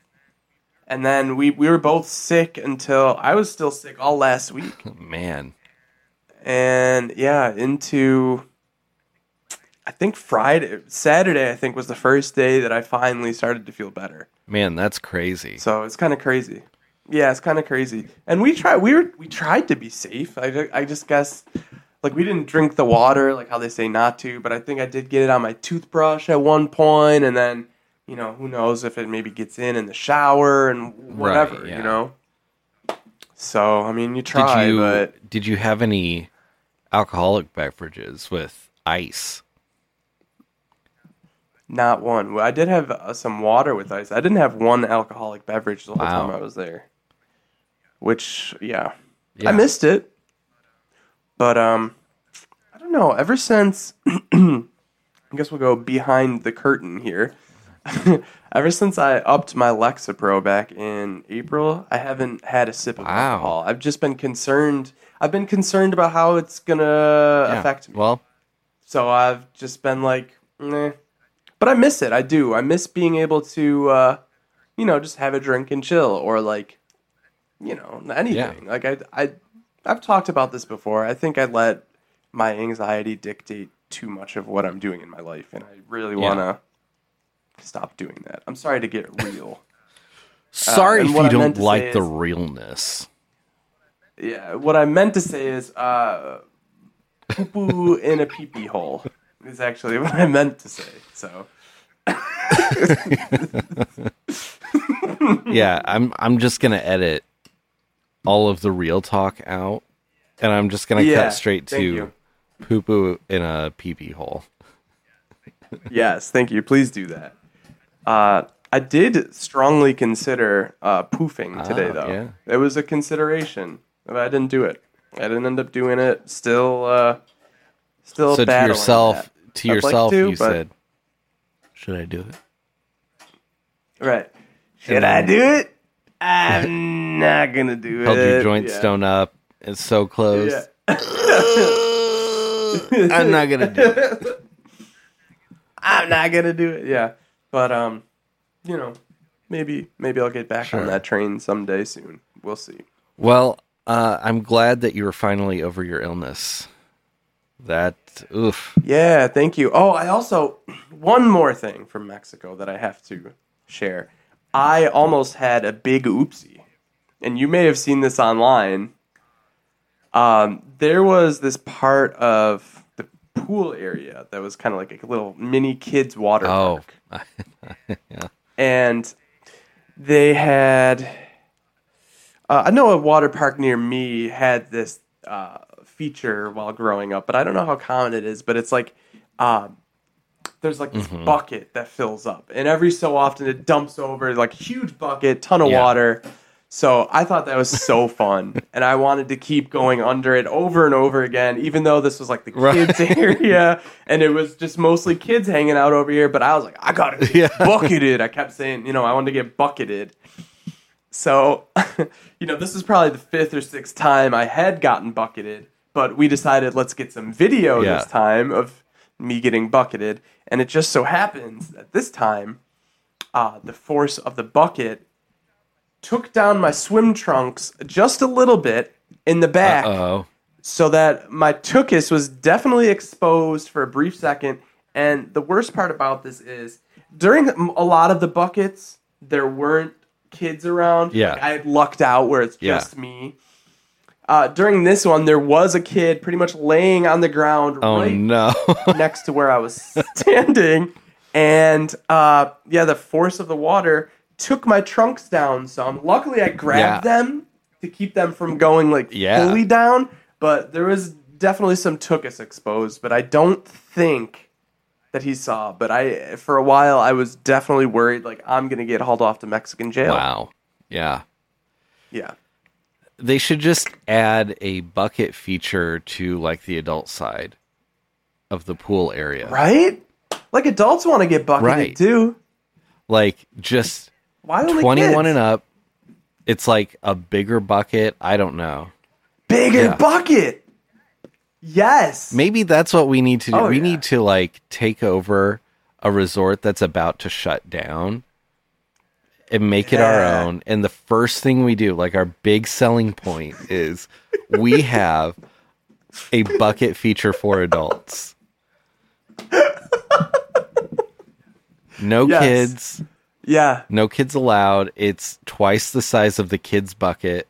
And then we, we were both sick until I was still sick all last week. <laughs> Man. And yeah, into I think Friday, Saturday, I think was the first day that I finally started to feel better. Man, that's crazy. So it's kind of crazy. Yeah, it's kind of crazy. And we tried. We were we tried to be safe. I, I just guess like we didn't drink the water like how they say not to. But I think I did get it on my toothbrush at one point, and then you know who knows if it maybe gets in in the shower and whatever. yeah. You know. So I mean, you try, did you but did you have any alcoholic beverages with ice? Not one. Well, I did have uh, some water with ice. I didn't have one alcoholic beverage the whole Wow. time I was there. Which, yeah, Yeah. I missed it. But um, I don't know. Ever since, <clears throat> I guess we'll go behind the curtain here. <laughs> Ever since I upped my Lexapro back in April, I haven't had a sip of Wow. alcohol. I've just been concerned. I've been concerned about how it's gonna Yeah. affect me. Well, So I've just been like, nah. But I miss it. I do. I miss being able to uh, you know, just have a drink and chill, or like, you know, anything. Like I, I, I've talked about this before. I think I let my anxiety dictate too much of what I'm doing in my life, and I really want to stop doing that. I'm sorry to get real. <laughs> Sorry and if you don't like the is- realness. yeah, what I meant to say is, uh, poo poo <laughs> in a pee pee hole is actually what I meant to say. So. <laughs> yeah, I'm I'm just gonna edit all of the real talk out, and I'm just gonna Yeah, cut straight to poo poo in a pee pee hole. Yes, thank you. Please do that. Uh, I did strongly consider uh, poofing today, Ah, though. yeah. It was a consideration, but I didn't do it. I didn't end up doing it. Still, uh, still. so to yourself, that. to I'd like yourself, to, you said, "Should I do it?" right? Should I do it? I'm not gonna do it. Held it. your joint Yeah. stone up. It's so close. Yeah. <laughs> I'm not gonna do it. I'm not gonna do it. Yeah, but um, you know, maybe maybe I'll get back Sure. on that train someday soon. We'll see. Well, uh, I'm glad that you were finally over your illness. That oof. Yeah, thank you. Oh, I also one more thing from Mexico that I have to share. I almost had a big oopsie, and you may have seen this online. Um, there was this part of the pool area that was kind of like a little mini kids water Oh, park. <laughs> and they had uh, I know a water park near me had this uh, feature while growing up, but I don't know how common it is. But it's like uh, there's like this Mm-hmm. bucket that fills up, and every so often it dumps over like huge bucket, ton of Yeah. water. So I thought that was so <laughs> fun, and I wanted to keep going under it over and over again, even though this was like the Right. kids area, and it was just mostly kids hanging out over here. But I was like, I gotta <laughs> get Yeah. bucketed. I kept saying, you know, I wanted to get bucketed. So, <laughs> you know, this is probably the fifth or sixth time I had gotten bucketed, but we decided let's get some video Yeah. this time of me getting bucketed. And it just so happens that this time, uh, the force of the bucket took down my swim trunks just a little bit in the back oh, so that my tuchus was definitely exposed for a brief second. And the worst part about this is during a lot of the buckets, there weren't kids around. Yeah. Like, I had lucked out where it's Yeah. just me. Uh, during this one, there was a kid pretty much laying on the ground oh right no. <laughs> next to where I was standing. And uh, yeah, the force of the water took my trunks down some. Luckily, I grabbed Yeah. them to keep them from going like Yeah. fully down. But there was definitely some tuchus exposed. But I don't think that he saw. But I, for a while, I was definitely worried like I'm gonna get hauled off to Mexican jail. wow. Yeah. Yeah. They should just add a bucket feature to like the adult side of the pool area. Right. Like adults want to get bucketed Right. too. Like just Why only 21 kids? and up. It's like a bigger bucket. I don't know. Bigger Yeah. bucket. Yes. Maybe that's what we need to do. Oh, we yeah. need to like take over a resort that's about to shut down and make it our own. And the first thing we do, like our big selling point is we <laughs> have a bucket feature for adults. No Yes. kids, Yeah. no kids allowed. It's twice the size of the kids bucket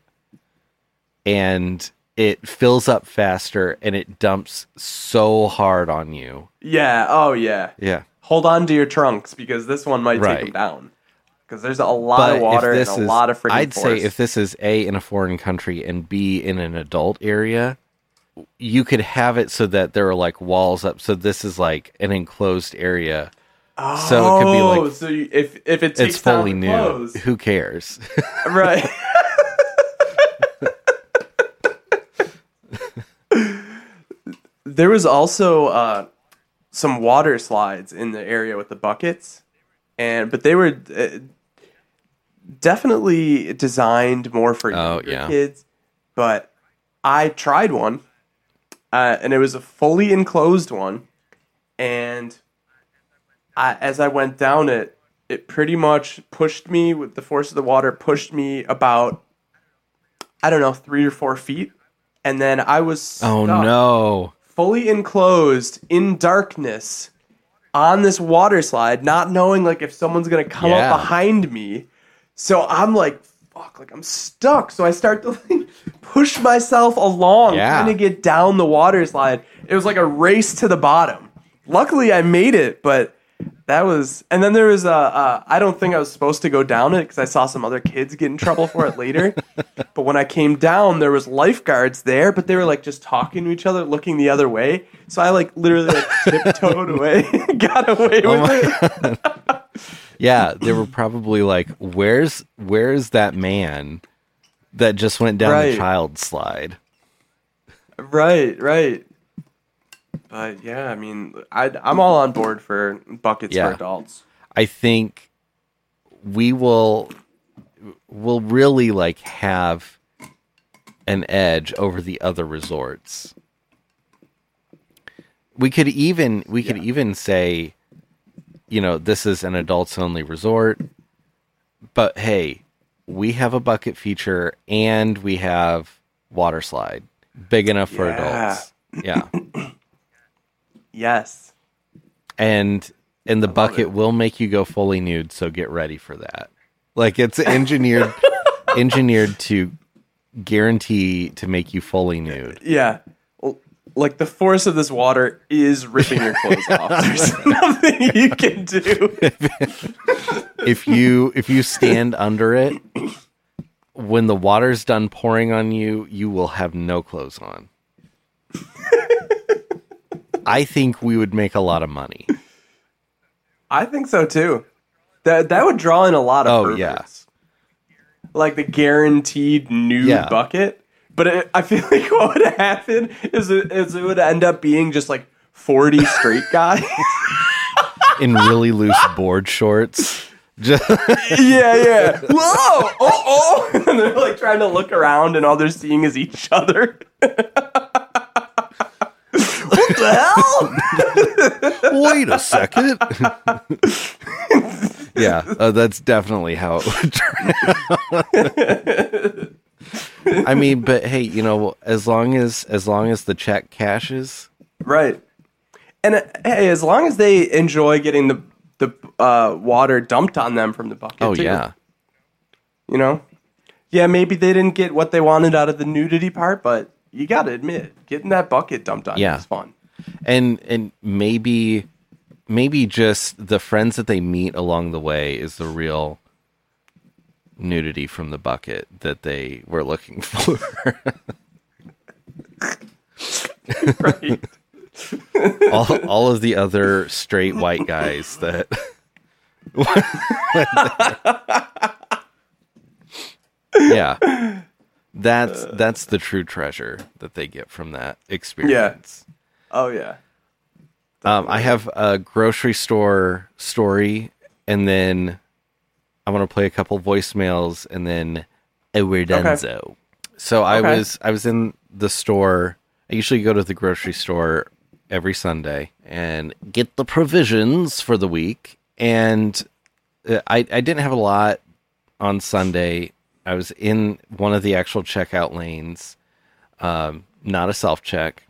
and it fills up faster and it dumps so hard on you. Yeah. Oh, yeah. Yeah. Hold on to your trunks because this one might take Right. them down. Because there's a lot But of water and a is, lot of freaking I'd force. say if this is A in a foreign country and B in an adult area, you could have it so that there are like walls up. So this is like an enclosed area. so it could be Oh, like so you, if if it it's fully new. clothes, Who cares? <laughs> right? there was also uh, some water slides in the area with the buckets, and but they were uh, definitely designed more for Oh, yeah. kids. But I tried one, uh, and it was a fully enclosed one, and I, as I went down it, it pretty much pushed me with the force of the water, pushed me about, I don't know, three or four feet. And then I was Oh no. fully enclosed in darkness on this water slide, not knowing like if someone's gonna come Yeah. up behind me. So I'm like, fuck, like I'm stuck. So I start to <laughs> like push myself along, Yeah. trying to get down the water slide. It was like a race to the bottom. Luckily, I made it, but that was. And then there was a. Uh, don't think I was supposed to go down it because I saw some other kids get in trouble for it later. <laughs> But when I came down, there was lifeguards there, but they were like just talking to each other, looking the other way. So I like literally like <laughs> tiptoed away, got away Oh with it. Yeah, they were probably like, "Where's where's that man that just went down Right. the child slide?" Right, right. But yeah, I mean, I, I'm all on board for buckets Yeah. for adults. I think we will will really like have an edge over the other resorts. We could even we could even say you know, this is an adults only resort. But hey, we have a bucket feature and we have water slide. Big enough for Yeah. adults. Yeah. <coughs> Yes. and and the bucket will make you go fully nude so get ready for that like it's engineered <laughs> engineered to guarantee to make you fully nude Yeah. Like the force of this water is ripping your clothes off. <laughs> There's nothing you can do. <laughs> if you if you stand under it when the water's done pouring on you you will have no clothes on i think we would make a lot of money I think so too. That that would draw in a lot of Oh, yeah. Like the guaranteed nude Yeah. bucket. But it, I feel <laughs> like what would happen is it, is it would end up being just like 40 straight guys. <laughs> in really loose board shorts just <laughs> yeah, yeah. Whoa! Oh, oh! And they're like trying to look around, and all they're seeing is each other. what the hell? Wait a second. yeah, uh, that's definitely how it would turn out. <laughs> I mean, but hey, you know, as long as as long as the check cashes, Right. And uh, hey, as long as they enjoy getting the the uh, water dumped on them from the bucket. oh too, yeah, You know. Yeah, maybe they didn't get what they wanted out of the nudity part, but you got to admit, getting that bucket dumped on Yeah. you is fun. and and maybe maybe just the friends that they meet along the way is the real nudity from the bucket that they were looking <laughs> for. Right. all all of the other straight white guys that <laughs> yeah that's that's the true treasure that they get from that experience oh yeah. um, i have a grocery store story and then i want to play a couple voicemails and then a we're donezo so i Okay. was i was in the store. I usually go to the grocery store every sunday and get the provisions for the week. And uh, i i didn't have a lot on sunday. I was in one of the actual checkout lanes um not a self check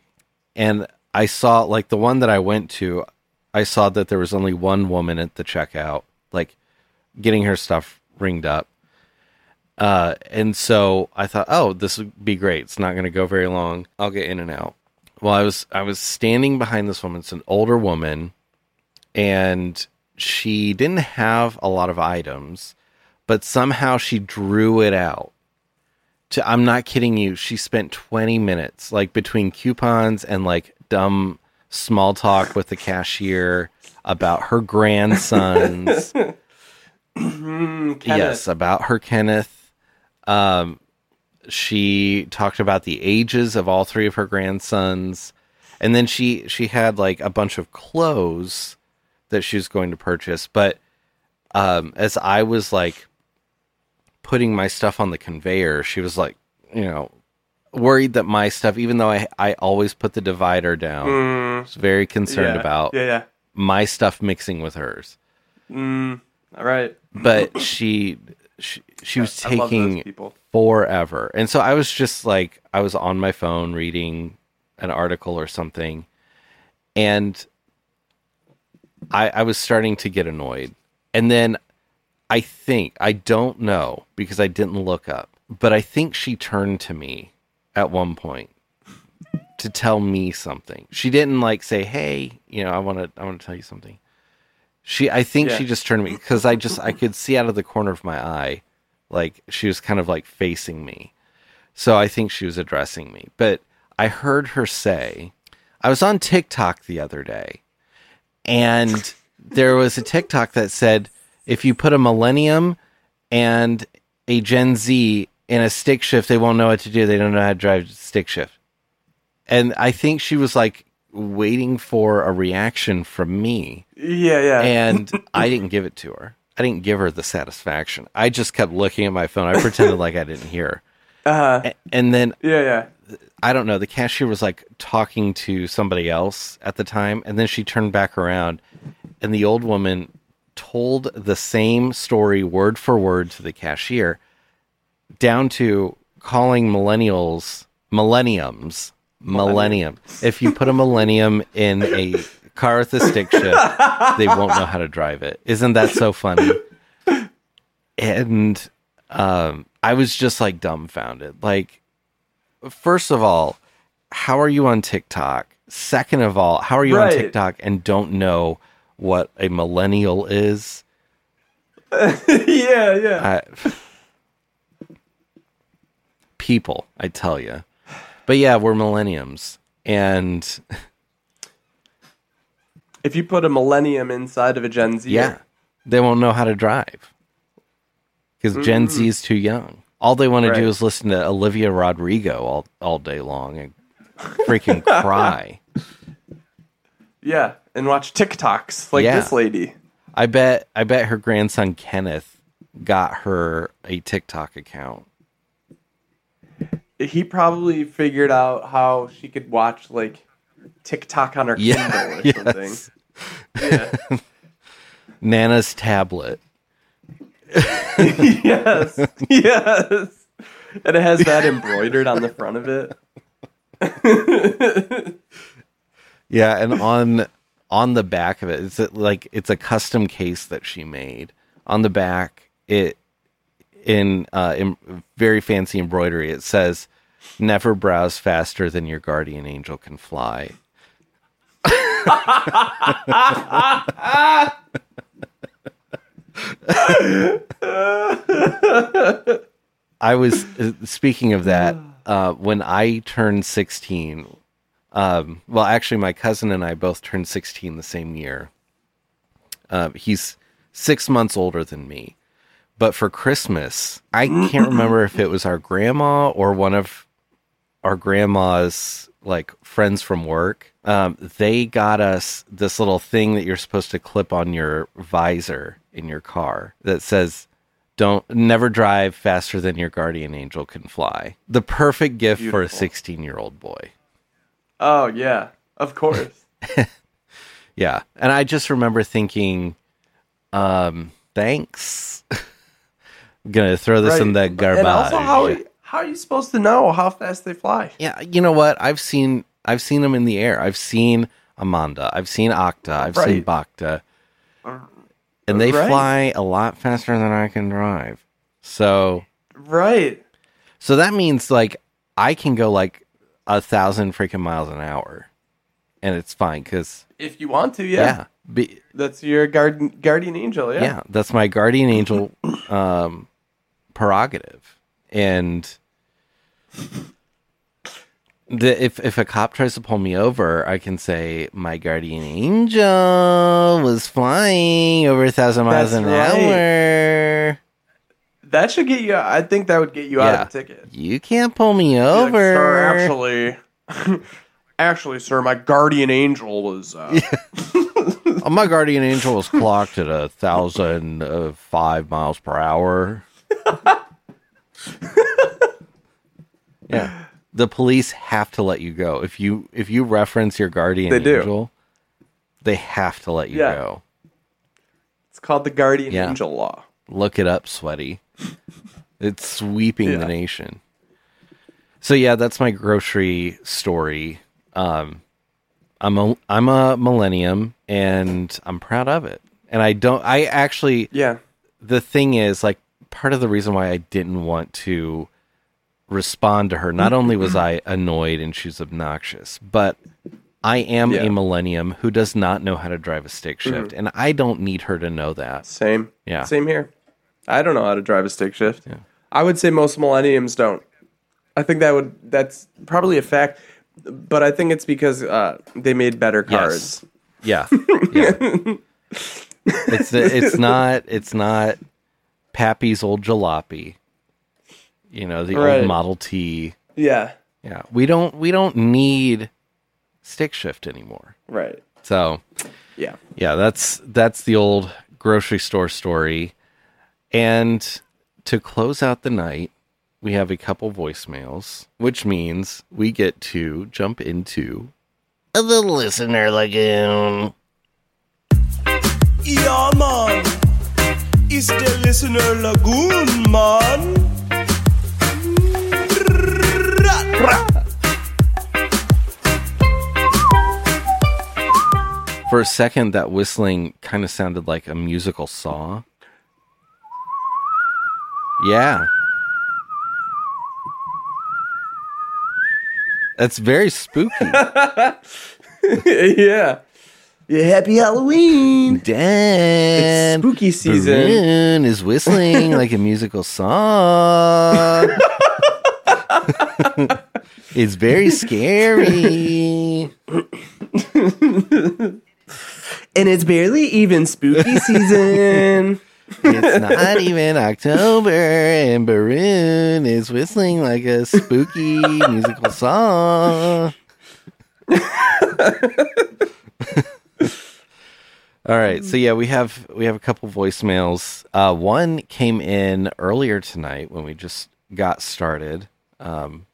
and I saw like the one that I went to, I saw that there was only one woman at the checkout, like getting her stuff ringed up. Uh, and so I thought, oh, this would be great. It's not going to go very long. I'll get in and out. Well, I was I was standing behind this woman. It's an older woman, and she didn't have a lot of items, but somehow she drew it out to I'm not kidding you. She spent 20 minutes like between coupons and like dumb small talk with the cashier about her grandsons. <laughs> Mm, <clears throat> Kenneth. yes, about her Kenneth. Um she talked about the ages of all three of her grandsons. And then she she had like a bunch of clothes that she was going to purchase, but um as I was like putting my stuff on the conveyor, she was like, you know, worried that my stuff, even though I I always put the divider down, Mm, was very concerned yeah. about Yeah, yeah. my stuff mixing with hers. Mm, All right. but she she, she was I taking people. forever. And so I was just like, I was on my phone reading an article or something, and I, I was starting to get annoyed. And then I think, I don't know because I didn't look up, but I think she turned to me at one point to tell me something. She didn't like say, "Hey, you know, I want to I want to tell you something." She I think Yeah. she just turned me cuz I just I <laughs> could see out of the corner of my eye like she was kind of like facing me. So I think she was addressing me. But I heard her say, I was on TikTok the other day and there was a TikTok that said if you put a millennium and a Gen Z in a stick shift, they won't know what to do. They don't know how to drive stick shift. And I think she was like waiting for a reaction from me Yeah, yeah. and <laughs> I didn't give it to her. I didn't give her the satisfaction. I just kept looking at my phone. I pretended like I didn't hear. uh, A- And then yeah, yeah. I don't know. The cashier was like talking to somebody else at the time, and then she turned back around, and the old woman told the same story word for word to the cashier, down to calling millennials millenniums millennium. If you put a millennium in a car with a stick shift, they won't know how to drive it. Isn't that so funny? And um, I was just like dumbfounded. Like, first of all, how are you on TikTok? Second of all, how are you on TikTok and don't know what a millennial is? <laughs> yeah, yeah. I, people, I tell you. But yeah, we're millenniums. And <laughs> if you put a millennium inside of a Gen Z, yeah, they won't know how to drive because Gen Z mm. is too young. All they want to do is listen to Olivia Rodrigo all, all day long and freaking <laughs> cry. yeah, and watch TikToks like Yeah. this lady. I bet I bet her grandson Kenneth got her a TikTok account. He probably figured out how she could watch like TikTok on her Yeah, Kindle or <laughs> yes. something. Yeah. <laughs> Nana's tablet. <laughs> yes, yes. And it has that embroidered on the front of it. Yeah, and on on the back of it, it's like it's a custom case that she made. On the back, it in uh, in very fancy embroidery, it says, "Never browse faster than your guardian angel can fly." I was uh, speaking of that uh, when I turned 16. Um, well, actually, my cousin and I both turned 16 the same year. Uh, he's six months older than me. But for Christmas, I can't remember if it was our grandma or one of our grandma's like friends from work. Um, they got us this little thing that you're supposed to clip on your visor in your car that says, don't never drive faster than your guardian angel can fly. The perfect gift for a 16 year old boy. Oh yeah, of course. <laughs> Yeah. And I just remember thinking, um, thanks. <laughs> I'm gonna throw this in Right. that garbage. And also, how how are you supposed to know how fast they fly? yeah, you know what? I've seen I've seen them in the air. I've seen Amanda. I've seen Octa. I've seen Right. Bacta. And they Right. fly a lot faster than I can drive. So Right. so that means like I can go like a thousand freaking miles an hour. And it's fine because If you want to, yeah. yeah. Be, That's your guardian guardian angel, yeah. yeah, that's my guardian angel <clears throat> um, prerogative. And the, if if a cop tries to pull me over, I can say my guardian angel was flying over a thousand miles That's an right. hour. That should get you I think that would get you out of the ticket. You can't pull me like, over. sir, actually <laughs> Actually, sir, my guardian angel was uh, <laughs> my guardian angel was clocked at a thousand uh, miles per hour. <laughs> yeah, the police have to let you go if you if you reference your guardian They do. angel. They have to let you Yeah. go. it's called the Guardian Yeah. Angel Law. Look it up, sweaty. It's sweeping Yeah. the nation. So yeah, that's my grocery story. Um, I'm a I'm a millennium, and I'm proud of it. And I don't. I actually Yeah. the thing is like part of the reason why I didn't want to respond to her. Not only was I annoyed and she's obnoxious, but I am Yeah. a millennium who does not know how to drive a stick shift, and I don't need her to know that. Same. Yeah. Same here. I don't know how to drive a stick shift. Yeah. I would say most millenniums don't. I think that would that's probably a fact, but I think it's because uh, they made better cars. Yeah. <laughs> yeah. it's it's not it's not Pappy's old jalopy. You know, the Right. old Model T. Yeah. Yeah. We don't we don't need stick shift anymore. Right. So, Yeah. yeah, that's that's the old grocery store story. And to close out the night, we have a couple voicemails, which means we get to jump into The listener lagoon. Yeah, man. It's the listener lagoon, man. <laughs> For a second, that whistling kind of sounded like a musical saw. Yeah. That's very spooky. <laughs> yeah. Yeah. Happy Halloween. Dan spooky season. Baroon is whistling like a musical song. <laughs> <laughs> it's very scary. And it's barely even spooky <laughs> season. It's not even October, and Baroon is whistling like a spooky <laughs> musical song. All right, so yeah, we have we have a couple voicemails. Uh, one came in earlier tonight when we just got started. Um,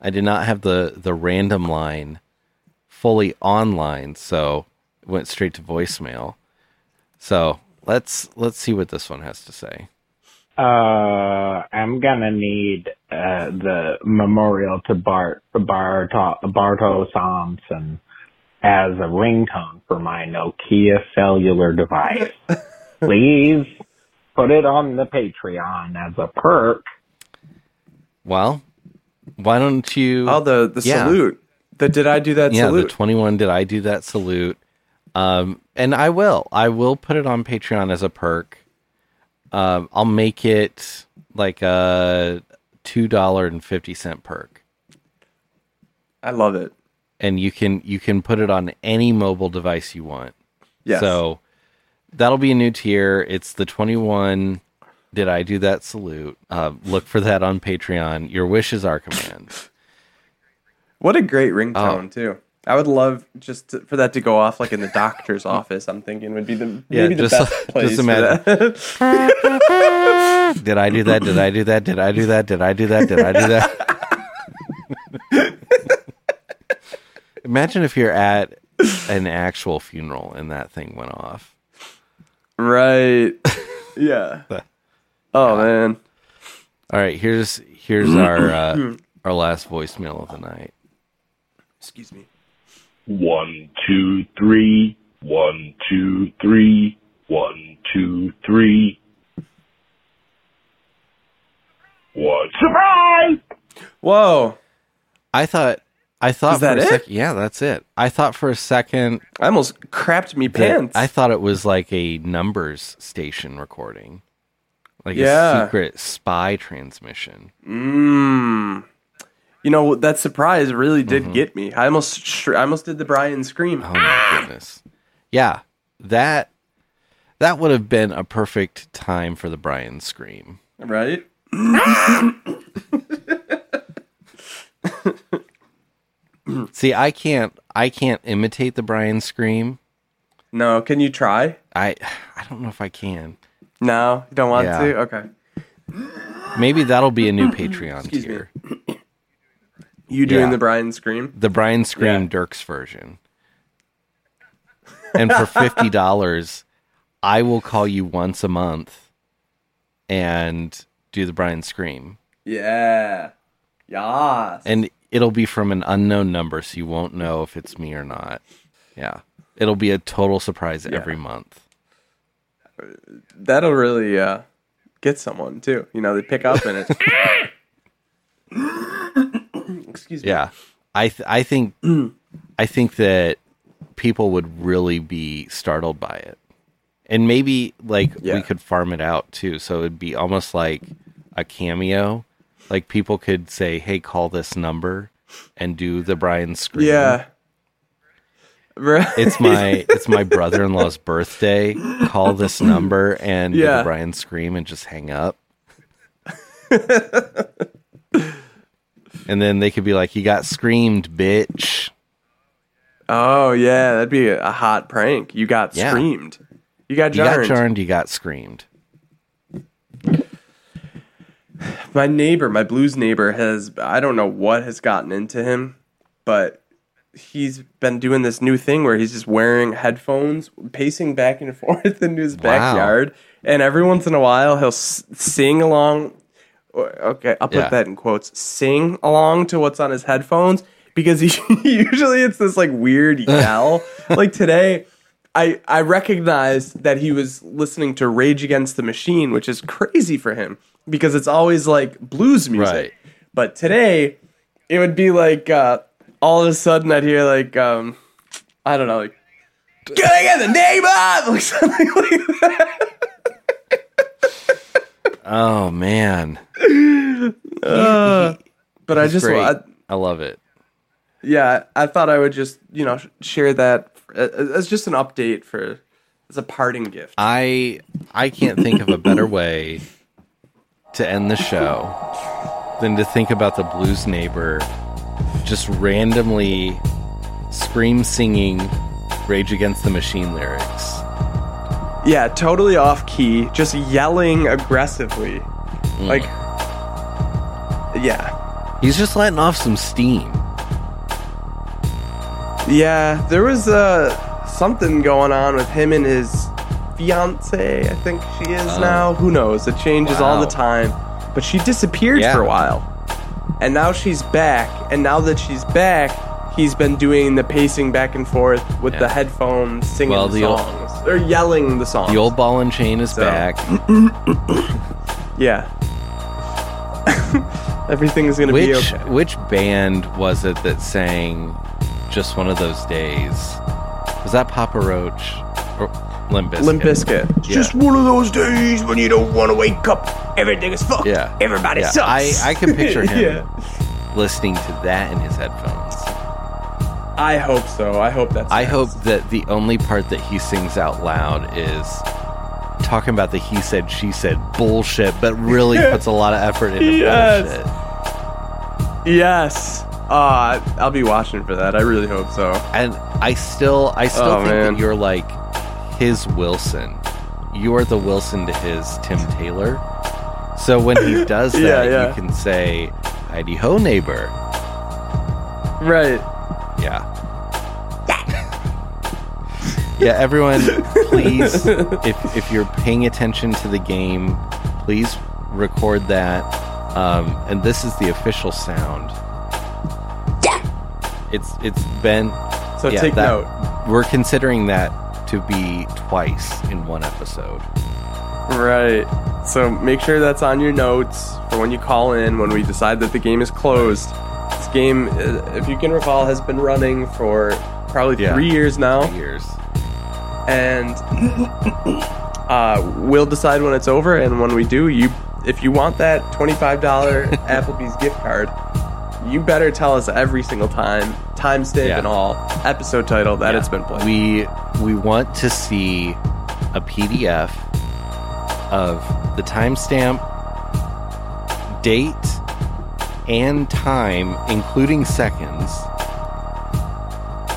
I did not have the the random line fully online, so it went straight to voicemail. So let's let's see what this one has to say. Uh, I'm gonna need uh, the memorial to Bart Barto Barto Thompson as a ringtone for my Nokia cellular device. <laughs> Please put it on the Patreon as a perk. Well, why don't you? Oh, the the Yeah. salute. The did I do that yeah, salute? the twenty-one. Did I do that salute? Um, and I will. I will put it on Patreon as a perk. Um, I'll make it like a two dollar and fifty cent perk, I love it. and you can you can put it on any mobile device you want. Yes. So that'll be a new tier. It's the 21. Did I do that salute? Uh, look for that on Patreon. Your wish is our command. <laughs> What a great ringtone Oh. too. I would love just to, for that to go off like in the doctor's <laughs> office. I'm thinking would be the Yeah, maybe the just- best <laughs> just place. for imagine. that. Did I do that? Did I do that? Did I do that? Did I do that? Did I do that? Imagine if you're at an actual funeral and that thing went off. right. Yeah. Oh man. All right, here's here's <clears throat> our uh, our last voicemail of the night. Excuse me. One, two, three. One, two, three. One, two, three. What? Surprise! Whoa. I thought I thought Is that for a it? second, yeah, that's it. I thought for a second I almost crapped me that- pants. I thought it was like a numbers station recording, like Yeah. a secret spy transmission. Mmm. You know that surprise really did Mm-hmm. get me. I almost sh- I almost did the Bryan scream. Oh my goodness. Yeah, that that would have been a perfect time for the Bryan scream. Right? <laughs> See, I can't I can't imitate the Bryan scream. No. Can you try? I I don't know if I can. No. You don't want Yeah. to. Okay. Maybe that'll be a new <clears throat> Patreon Excuse me. tier. You doing Yeah. the Bryan scream? The Bryan scream Yeah. Dirks version. And for fifty dollars, I will call you once a month and do the Bryan scream. Yeah. Yas. And it'll be from an unknown number, so you won't know if it's me or not. Yeah. It'll be a total surprise every month. That'll really uh, get someone too. You know, they pick up and it's. <coughs> Excuse me. Yeah. I th- I think I think that people would really be startled by it. And maybe like Yeah. we could farm it out too. So it'd be almost like a cameo. Like people could say, "Hey, call this number." And do the Bryan scream. Yeah. Right. <laughs> it's my <laughs> it's my brother-in-law's birthday. Call this number and Yeah. Bryan scream and just hang up. and then they could be like, "You got screamed, bitch." Oh yeah, that'd be a, hot prank. You got Yeah. screamed. You got You got jarred. charmed. You got screamed. My neighbor, my blues neighbor, has I don't know what has gotten into him, but he's been doing this new thing where he's just wearing headphones, pacing back and <laughs> forth in his backyard, and every once in a while he'll s- sing along. Okay, I'll put Yeah. that in quotes. Sing along to what's on his headphones because <laughs> he usually it's this like weird <laughs> yell. like today, I I recognized that he was listening to Rage Against the Machine, which is crazy for him because it's always like blues music. Right. But today, it would be like uh, all of a sudden I'd hear like um, I don't know like. Can I get the name up? <laughs> Like something like that. Oh man, But I just, great. I, I love it. yeah, I thought I would just, you know, share that uh, as just an update for as a parting gift. I I can't think of a better <laughs> way to end the show than to think about the blues neighbor just randomly scream singing Rage Against the Machine lyrics. Yeah, totally off key, just yelling aggressively. Like, yeah. He's just letting off some steam. Yeah, there was uh, something going on with him and his fiance, I think she is now. Who knows? It changes all the time. But she disappeared Yeah. for a while. And now she's back. And now that she's back, he's been doing the pacing back and forth with Yeah. the headphones, singing Well, the the old- songs. or yelling the songs. The old ball and chain is So- back. <coughs> Yeah. <laughs> Everything's going to be Which okay. which band was it that sang "Just One of Those Days"? Was that Papa Roach or Limp Bizkit? Limp Bizkit. Yeah. just one of those days when you don't want to wake up. Everything is fucked. Yeah. Everybody Yeah, sucks. I I can picture <laughs> him Yeah. listening to that in his headphones. I hope so. I hope that's. I next. hope that the only part that he sings out loud is talking about the he said she said bullshit, but really <laughs> puts a lot of effort into Yes. bullshit. Yes. Uh, I'll be watching for that. I really hope so. And I still I still Oh, think man. that you're like his Wilson. You're the Wilson to his Tim Taylor. So when he does <laughs> that, Yeah, yeah. you can say, Heidi ho neighbor. Right. Yeah. <laughs> yeah, everyone, please, <laughs> if, if you're paying attention to the game, please record that. Um, and this is the official sound. Yeah. It's it's been So Yeah, take that- note. we're considering that to be twice in one episode. Right. So make sure that's on your notes for when you call in when we decide that the game is closed. This game, uh, if you can recall, has been running for probably Yeah. three years now. Years. and <coughs> uh, we'll decide when it's over. And when we do, you if you want that twenty-five dollar <laughs> Applebee's gift card, you better tell us every single time, timestamp Yeah. and all, episode title that Yeah. it's been played. We we want to see a PDF of the timestamp, date, and time, including seconds,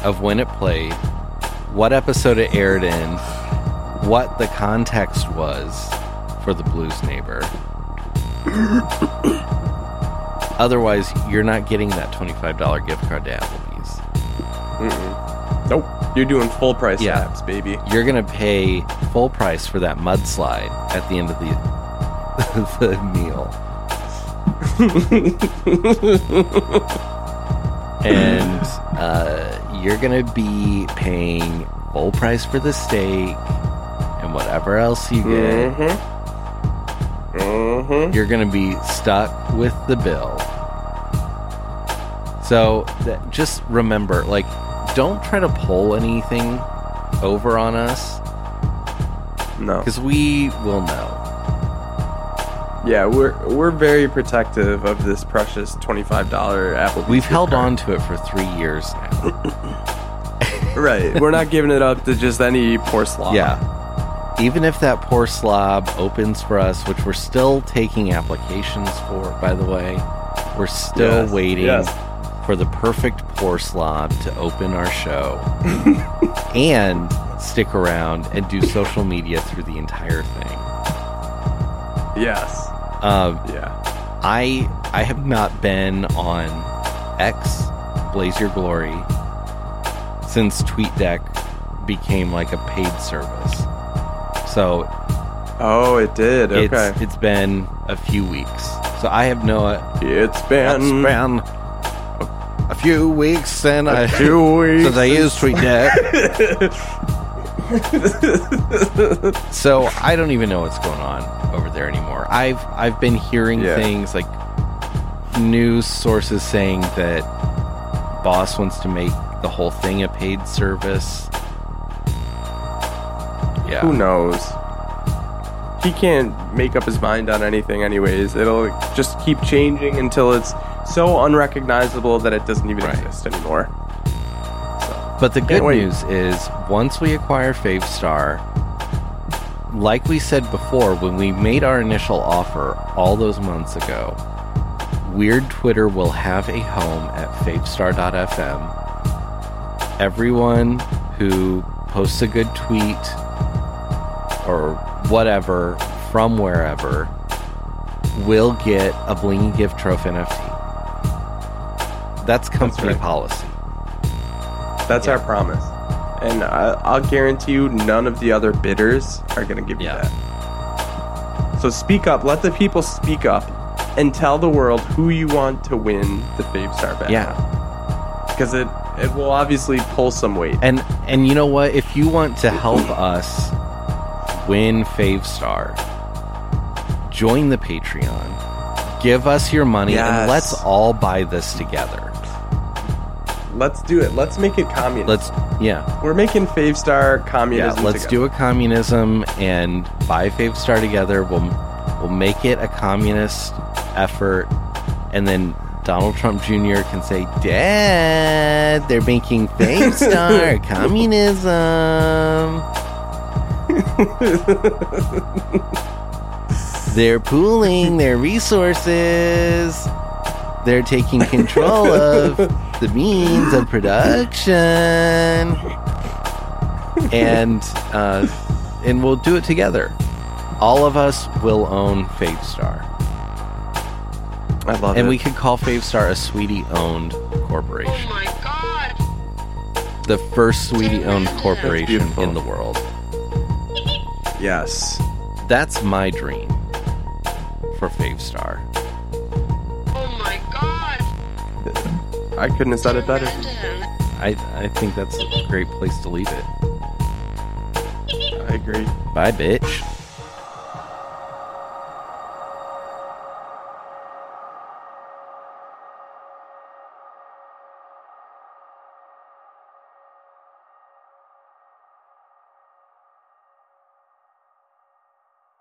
of when it played, what episode it aired in, what the context was for the Blues Neighbor. <coughs> Otherwise, you're not getting that $25 gift card to Applebee's. nope. You're doing full price Yeah. apps, baby. You're gonna pay full price for that mudslide at the end of the <laughs> the meal. and uh, you're gonna be paying full price for the steak and whatever else you get. Mm-hmm. Mm-hmm. You're gonna be stuck with the bill. So that, just remember, like, don't try to pull anything over on us No. because we will know. Yeah, we're we're very protective of this precious twenty-five dollar Apple. We've held on to it for three years now. <laughs> Right. We're not giving it up to just any poor slob. Yeah. Even if that poor slob opens for us, which we're still taking applications for, by the way, we're still Yes, waiting yes. For the perfect poor slob to open our show <laughs> and stick around and do social media through the entire thing. Yes. Um, Yeah. I I have not been on X Blaze Your Glory since TweetDeck became like a paid service. So Oh, it did. Okay. it's it's been a few weeks. So I have no it's it's been been a, a few weeks and I two weeks. since I used TweetDeck. <laughs> so I don't even know what's going on over there anymore. I've I've been hearing Yeah. things like news sources saying that Boss wants to make the whole thing a paid service. Yeah. Who knows? He can't make up his mind on anything, anyways. It'll just keep changing until it's so unrecognizable that it doesn't even Right. exist anymore. But the good news is, once we acquire Favestar, like we said before, when we made our initial offer all those months ago, Weird Twitter will have a home at favestar.fm. Everyone who posts a good tweet or whatever from wherever will get a Blingy Gift Trophy NFT. That's company right. policy. That's Yeah. our promise. And I, I'll guarantee you none of the other bidders are going to give Yeah. you that. So speak up. Let the people speak up and tell the world who you want to win the Fave Star battle. Yeah. Because it, it will obviously pull some weight. And and you know what? If you want to help us win Fave Star, join the Patreon. Give us your money Yes. and let's all buy this together. Let's do it. Let's make it communist. Let's yeah. We're making Fave Star communism. Yeah, let's do a communism and buy Fave Star together. We'll we'll make it a communist effort and then Donald Trump Jr. can say, Dad, they're making Fave Star <laughs> communism. They're pooling their resources. They're taking control of <laughs> the means of production. And uh, and we'll do it together. All of us will own Fave Star. I love And it. And we could call Fave Star a Sweetie owned corporation. Oh my god. The first Sweetie owned corporation in the world. yes. That's my dream for Fave Star. I couldn't have said it better. I, I think that's a great place to leave it. I agree. Bye, bitch.